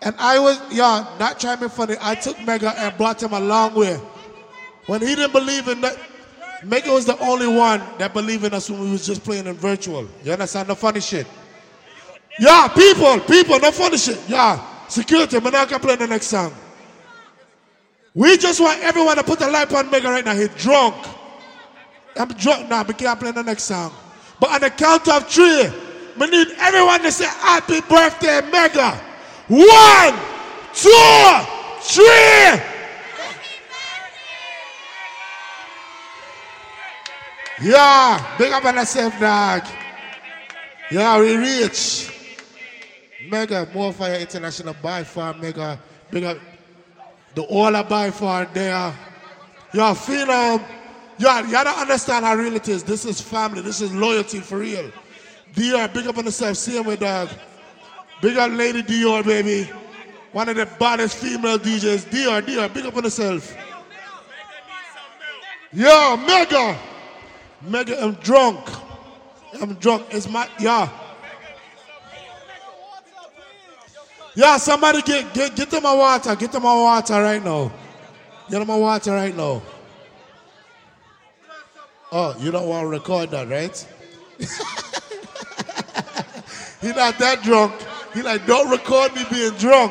And I was, yeah, not trying to be funny. I took Mega and brought him a long way. When he didn't believe in that, Mega was the only one that believed in us when we was just playing in virtual. You understand? The funny shit. Yeah, people, people, no funny shit. Yeah, security, we're not gonna play the next song. We just want everyone to put the light on Mega right now. He's drunk. I'm drunk now, we can't play the next song. But on the count of three, we need everyone to say happy birthday, Mega. One, two, three. Yeah, big up on yourself, dog. Yeah, we reach. Mega, More Fiyah International by far, mega. Big up the all are by far there. Yeah, Phenom. Yeah, you don't understand how real it is. This is family. This is loyalty for real. Dior, big up on yourself. him with dog. Big up Lady Dior, baby. One of the baddest female DJs. Dior, Dior, big up on yourself. Yeah, Mega. Mega, I'm drunk. I'm drunk. It's my, yeah. Yeah, somebody get, get, get them a water. Get them a water right now. Get them a water right now. Oh, you don't want to record that, right? He not that drunk. He like, don't record me being drunk.